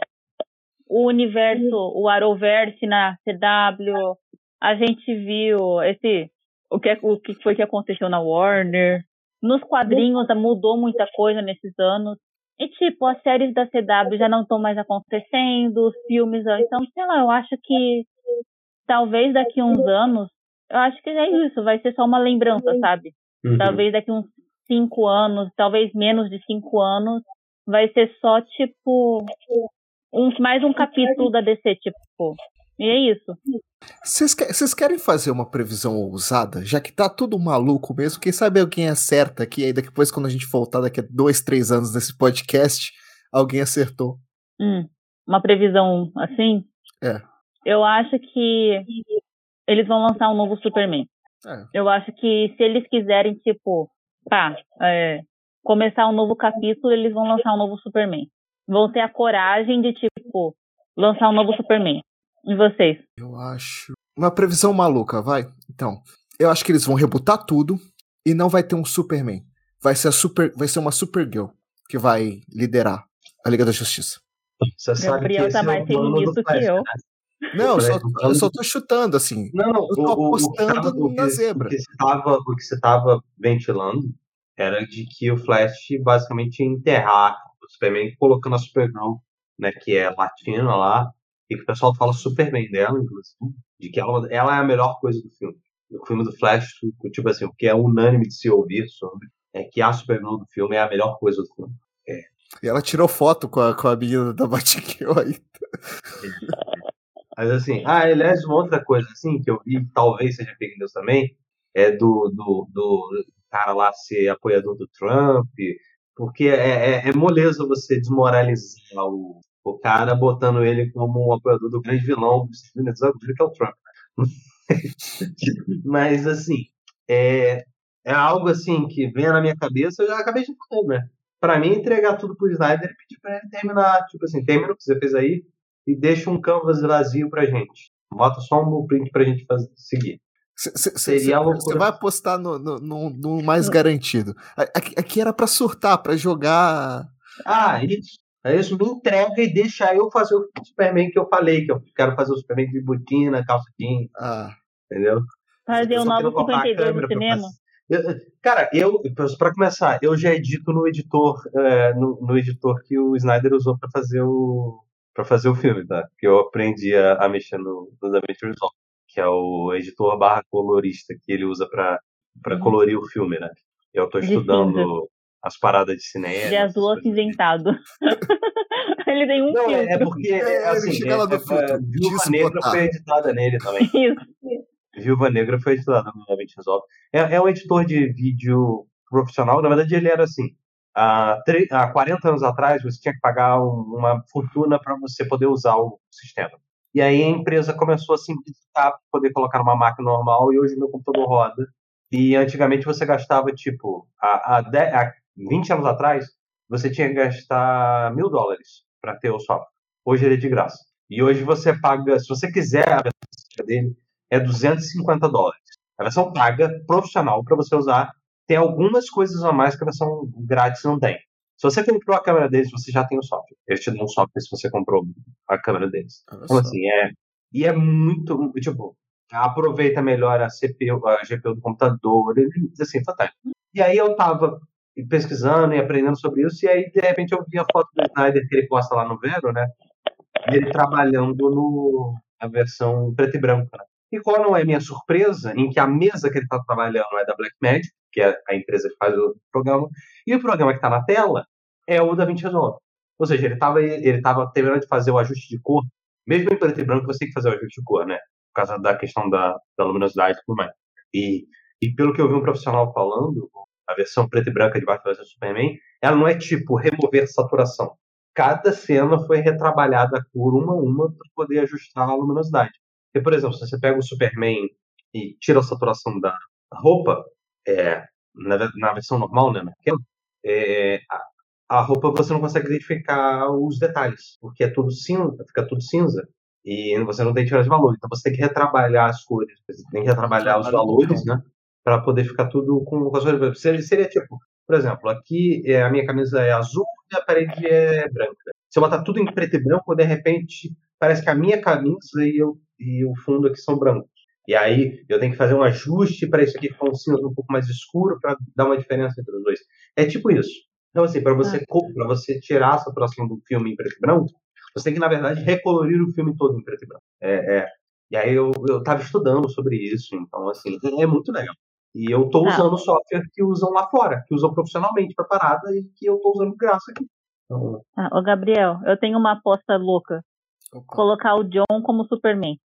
o universo, o Arrowverse na CW. A gente viu esse. O que, o que foi que aconteceu na Warner. Nos quadrinhos mudou muita coisa nesses anos. E, tipo, as séries da CW já não estão mais acontecendo, os filmes. Então, sei lá, eu acho que talvez daqui uns anos, eu acho que é isso, vai ser só uma lembrança, sabe? Uhum. Talvez daqui uns cinco anos, talvez menos de cinco anos, vai ser só, tipo, um, mais um capítulo da DC, tipo. E é isso. Vocês querem fazer uma previsão ousada? Já que tá tudo maluco mesmo, quem sabe alguém acerta aqui, aí depois quando a gente voltar daqui a dois, três anos nesse podcast, alguém acertou. Hum, uma previsão assim? É. Eu acho que eles vão lançar um novo Superman. É. Eu acho que se eles quiserem, tipo, pá, é, começar um novo capítulo, eles vão lançar um novo Superman. Vão ter a coragem de, tipo, lançar um novo Superman. E vocês? Eu acho. Uma previsão maluca, vai. Então, eu acho que eles vão rebutar tudo e não vai ter um Superman. Vai ser, a super, vai ser uma Supergirl que vai liderar a Liga da Justiça. Você sabe Gabriel tá mais feminista que eu. Não, eu só, eu só tô chutando, assim. Não, não, eu tô o, apostando o, o, na zebra. O que, tava, o que você tava ventilando era de que o Flash basicamente ia enterrar o Superman colocando a Supergirl, né, que é latina lá, e que o pessoal fala super bem dela, inclusive, de que ela, ela é a melhor coisa do filme. O filme do Flash, tipo assim, o que é unânime de se ouvir sobre, é que a Supergirl do filme é a melhor coisa do filme. É. E ela tirou foto com a, com a menina da Batgirl aí. Mas assim, ah, aliás, uma outra coisa assim, que eu vi, talvez seja fake news também, é do, do, do cara lá ser apoiador do Trump, porque é, é, é moleza você desmoralizar o, o cara botando ele como um apoiador do grande vilão dos Estados Unidos, que é o Trump. Mas, assim, é, é algo assim que vem na minha cabeça, eu já acabei de falar, né? Pra mim, entregar tudo pro Snyder e pedir pra ele terminar, tipo assim, termina o que você fez aí e deixa um canvas vazio pra gente. Bota só um blueprint pra gente fazer, seguir. Você vai apostar no, no, no, no mais garantido. Aqui, aqui era para surtar, para jogar. Ah, isso. Isso me entrega e deixa eu fazer o Superman que eu falei, que eu quero fazer o Superman de botina, calça jeans. Ah. Entendeu? Fazer o novo 52 no cinema? Eu, cara, eu, para começar, eu já edito no editor, é, no, no, editor que o Snyder usou para fazer o para fazer o filme, tá? Que eu aprendi a, a mexer no, no DaVinci Resolve, que é o editor barra colorista que ele usa para para uhum. colorir o filme, né? Eu tô estudando as paradas de cinema. De azul acinzentado. ele tem um Não, é, é porque, é, assim, é, é, é, Viúva Negra foi editada nele também. Isso. Viúva Negra foi editada no DaVinci Resolve. É, é um editor de vídeo profissional, na verdade ele era assim, há, há 40 anos atrás você tinha que pagar uma fortuna para você poder usar o sistema. E aí a empresa começou a simplificar para poder colocar numa máquina normal e hoje meu computador roda. E antigamente você gastava, tipo, há, há, 10, há 20 anos atrás, você tinha que gastar mil dólares para ter o software. Hoje ele é de graça. E hoje você paga, se você quiser a versão dele, é 250 dólares. A versão paga, profissional, para você usar. Tem algumas coisas a mais que a versão grátis não tem. Se você comprou a câmera deles, você já tem o software. Eles te dão um software se você comprou a câmera deles. Então, assim, é. E é muito. Tipo, aproveita melhor a CPU, a GPU do computador. Assim, fantástico. E aí eu tava pesquisando e aprendendo sobre isso, e aí, de repente, eu vi a foto do Snyder que ele posta lá no Vero, né? Ele trabalhando no, na versão preto e branco, né? E qual não é minha surpresa, em que a mesa que ele está trabalhando é da Blackmagic, que é a empresa que faz o programa, e o programa que está na tela é o DaVinci Resolve. Ou seja, ele estava ele tava terminando de fazer o ajuste de cor, mesmo em preto e branco você tem que fazer o ajuste de cor, né? Por causa da questão da, da luminosidade e tudo mais. E, e pelo que eu vi um profissional falando, a versão preto e branca de Batman vs Superman, ela não é tipo remover saturação. Cada cena foi retrabalhada a cor uma a uma para poder ajustar a luminosidade. Porque, por exemplo, se você pega o Superman e tira a saturação da roupa, é, na, na, versão normal, né, naquela, é, a, a, roupa você não consegue identificar os detalhes, porque é tudo cinza, fica tudo cinza. E você não tem diferença de valor. Então você tem que retrabalhar as cores, você tem que retrabalhar os valores, né? Para poder ficar tudo com as cores. Seria, seria tipo, por exemplo, aqui é, a minha camisa é azul e a parede é branca. Se eu botar tudo em preto e branco, de repente parece que a minha camisa e, eu, e o fundo aqui são brancos. E aí eu tenho que fazer um ajuste para isso aqui ficar um cinza um pouco mais escuro para dar uma diferença entre os dois. É tipo isso. Então, assim, para você, ah. você tirar a saturação do filme em preto e branco, você tem que, na verdade, recolorir o filme todo em preto e branco. É, é. E aí eu, eu tava estudando sobre isso, então, assim, é muito legal. E eu tô ah. usando o software que usam lá fora, que usam profissionalmente para parada e que eu tô usando de graça aqui. Então... Ah, ô Gabriel, eu tenho uma aposta louca. Opa. Colocar o John como Superman.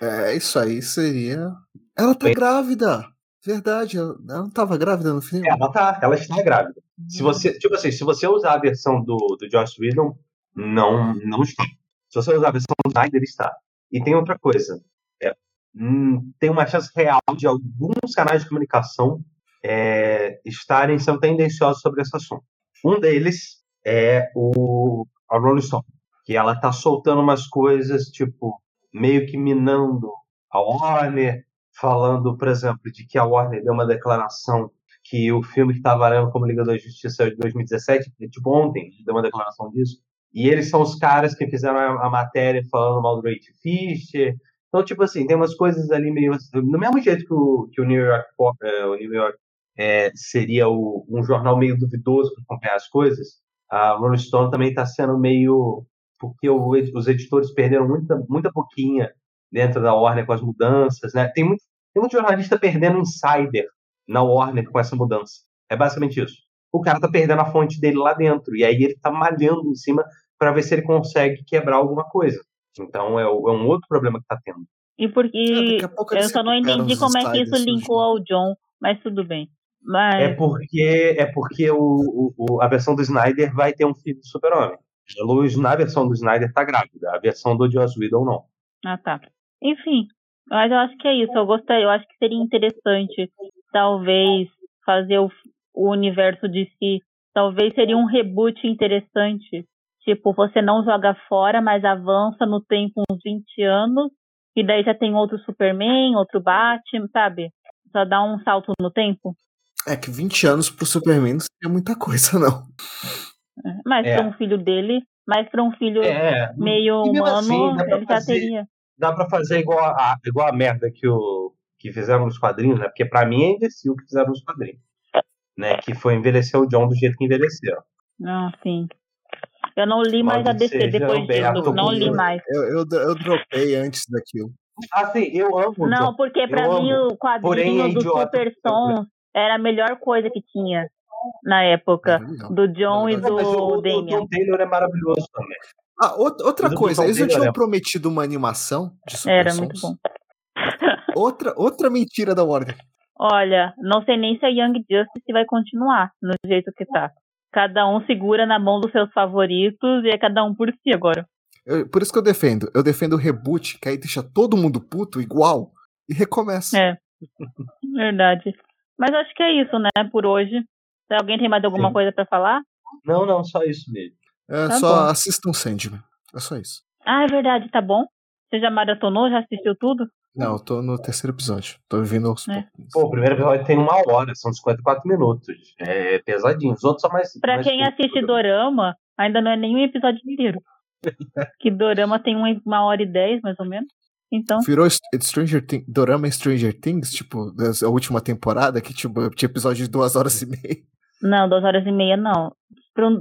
É, isso aí seria. Ela tá Bem... grávida! Verdade, ela não tava grávida no filme? Ela tá, ela está grávida. Se você, tipo assim, se você usar a versão do, do Josh Whedon, não, não está. Se você usar a versão do Snyder, está. E tem outra coisa. É, hum, tem uma chance real de alguns canais de comunicação é, estarem sendo tendenciosos sobre esse assunto. Um deles é o a Rolling Stone que ela tá soltando umas coisas, tipo, meio que minando a Warner, falando, por exemplo, de que a Warner deu uma declaração que o filme que tá valendo como Liga da Justiça é de 2017, tipo ontem, deu uma declaração disso. E eles são os caras que fizeram a, matéria falando mal do Ray Fisher. Então, tipo assim, tem umas coisas ali meio. Do mesmo jeito que o, que o New York, é, o New York é, seria o, um jornal meio duvidoso para acompanhar as coisas, a Rolling Stone também está sendo meio porque o, os editores perderam muita, muita pouquinha dentro da Warner com as mudanças, né? Tem muito, tem muito jornalista perdendo insider na Warner com essa mudança. É basicamente isso. O cara tá perdendo a fonte dele lá dentro, e aí ele tá malhando em cima para ver se ele consegue quebrar alguma coisa. Então é, é um outro problema que tá tendo. E porque é, eu só não entendi como é que isso linkou ao John, mas tudo bem. Mas... É porque é porque o, o, a versão do Snyder vai ter um filho do Super-Homem. A Lois, na versão do Snyder, tá grávida. A versão do Joss Whedon, não. Ah, tá. Enfim, mas eu acho que é isso. Eu gostei. Eu acho que seria interessante, talvez, fazer o, o universo de si. Talvez seria um reboot interessante. Tipo, você não joga fora, mas avança no tempo uns 20 anos. E daí já tem outro Superman, outro Batman, sabe? Só dá um salto no tempo. É que 20 anos pro Superman não seria muita coisa, não. Mas é. para um filho dele, mas para um filho é. meio humano, assim, ele já teria. Dá para fazer igual a, igual a merda que, o, que fizeram nos quadrinhos, né? Porque para mim é imbecil o que fizeram nos quadrinhos. Né? Que foi envelhecer o John do jeito que envelheceu. Ah, sim. Eu não li mais a DC depois disso. Não li mais. Eu, eu, eu dropei antes daquilo. Assim, eu amo. Não, porque pra eu mim amo. o quadrinho Porém, é do Super Sons era a melhor coisa que tinha na época é do John e do o, Damian. O Taylor é maravilhoso também. Ah, outra coisa, eles não tinham é... prometido uma animação de Super Era Sons? muito bom. outra, outra mentira da Warner. Olha, não sei nem se a Young Justice vai continuar no jeito que tá. Cada um segura na mão dos seus favoritos e é cada um por si agora. Eu, por isso que eu defendo. Eu defendo o reboot, que aí deixa todo mundo puto igual e recomeça. É. Verdade. Mas acho que é isso, né, por hoje. Se alguém tem mais alguma Sim. coisa para falar? Não, não, só isso mesmo. É, tá só bom. assistam Sandman. É só isso. Ah, é verdade, tá bom. Você já maratonou, já assistiu tudo? Não, eu tô no terceiro episódio. Tô vivendo aos é. poucos. Pô, o primeiro episódio tem uma hora, são 54 minutos. É pesadinho. Os outros são mais. Pra mais quem assiste Dorama, ainda não é nenhum episódio inteiro. que Dorama tem uma hora e dez, mais ou menos. Então. Virou Stranger Things, Dorama Stranger Things, tipo, a última temporada, que tipo, tinha episódio de duas horas e meia. Não, duas horas e meia não.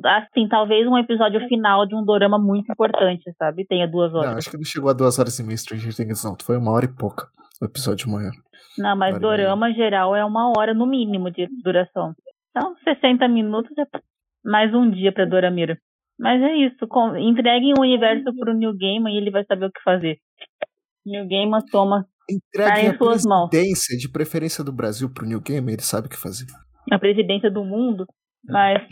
Assim, talvez um episódio final de um dorama muito importante, sabe? Tenha duas horas. Não, acho que não chegou a duas horas e meia Stranger Things, não. Foi uma hora e pouca o episódio maior. Não, mas dorama geral é uma hora no mínimo de duração. Então, 60 minutos é mais um dia pra Doramira. Mas é isso. Entreguem o universo pro New Game e ele vai saber o que fazer. New Game toma. Entreguem a suas presidência, mãos. de preferência do Brasil pro New Game, ele sabe o que fazer. A presidência do mundo, mas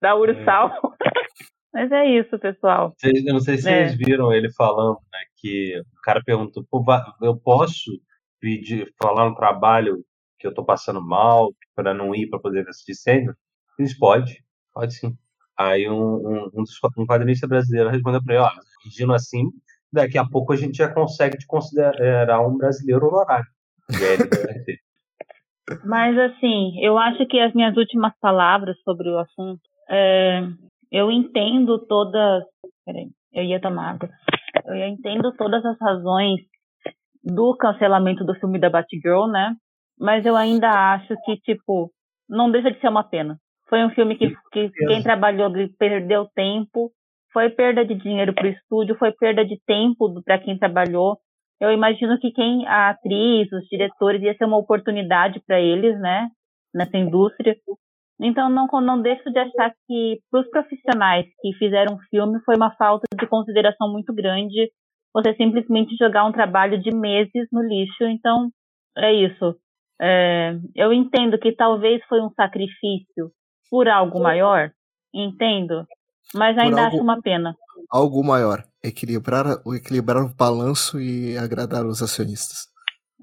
da Ursal. É. Mas é isso, pessoal. Eu não sei se é. vocês viram ele falando, né? Que o cara perguntou: eu posso pedir, falar no trabalho que eu tô passando mal para não ir para poder assistir sempre? Eles pode, pode sim. Aí um, um, um, um quadrinista brasileiro respondeu para ele: ó, agindo assim, daqui a pouco a gente já consegue te considerar um brasileiro honorário. Mas assim, eu acho que as minhas últimas palavras sobre o assunto é, eu entendo todas. Peraí, eu ia tomar água. Eu entendo todas as razões do cancelamento do filme da Batgirl, né? Mas eu ainda acho que, tipo, não deixa de ser uma pena. Foi um filme que, que quem trabalhou perdeu tempo, foi perda de dinheiro para o estúdio, foi perda de tempo para quem trabalhou. Eu imagino que quem, a atriz, os diretores, ia ser uma oportunidade para eles, né? Nessa indústria. Então, não, não deixo de achar que, para os profissionais que fizeram o filme, foi uma falta de consideração muito grande você simplesmente jogar um trabalho de meses no lixo. Então, é isso. É, eu entendo que talvez foi um sacrifício por algo maior, entendo, mas ainda algo, acho uma pena. Algo maior, equilibrar, equilibrar o balanço e agradar os acionistas.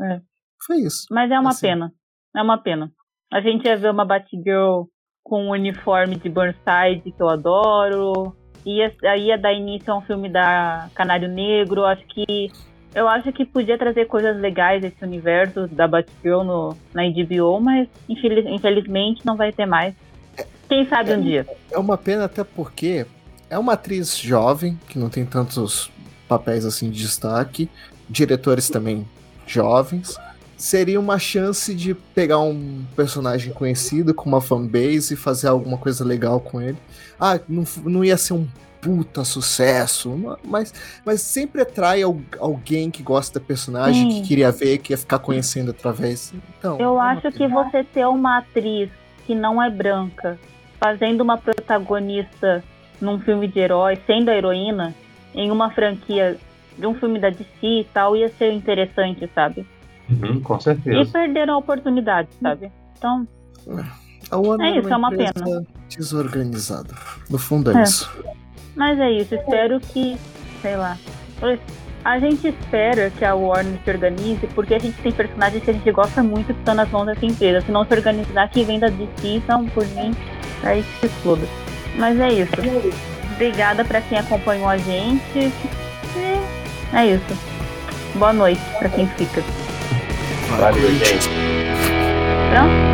É. Foi isso. Mas é uma assim. pena. É uma pena. A gente ia ver uma Batgirl com um uniforme de Burnside que eu adoro. Ia, ia dar início a um filme da Canário Negro. Acho que. Eu acho que podia trazer coisas legais desse universo da Batgirl no, na HBO, mas infeliz, infelizmente não vai ter mais. Quem sabe é, um dia. É uma pena até porque é uma atriz jovem, que não tem tantos papéis assim de destaque, diretores também jovens seria uma chance de pegar um personagem conhecido com uma fanbase e fazer alguma coisa legal com ele. Ah, não, não ia ser um puta sucesso, mas, mas sempre atrai alguém que gosta da personagem, Sim. que queria ver, que ia ficar conhecendo através. Então, eu acho que você ter uma atriz que não é branca fazendo uma protagonista num filme de herói, sendo a heroína, em uma franquia de um filme da DC e tal, ia ser interessante, sabe? Uhum, com certeza. E perderam a oportunidade, sabe? Então. A Warner é isso, é uma, é uma pena. Desorganizada. No fundo é, é, isso. Mas é isso, espero que. Sei lá. A gente espera que a Warner se organize, porque a gente tem personagens que a gente gosta muito que estão nas mãos dessa empresa. Se não se organizar, que vem da DC, então por mim, aí se exploda. Mas é isso. Obrigada para quem acompanhou a gente. E é isso. Boa noite para quem fica. Valeu, gente. Pronto?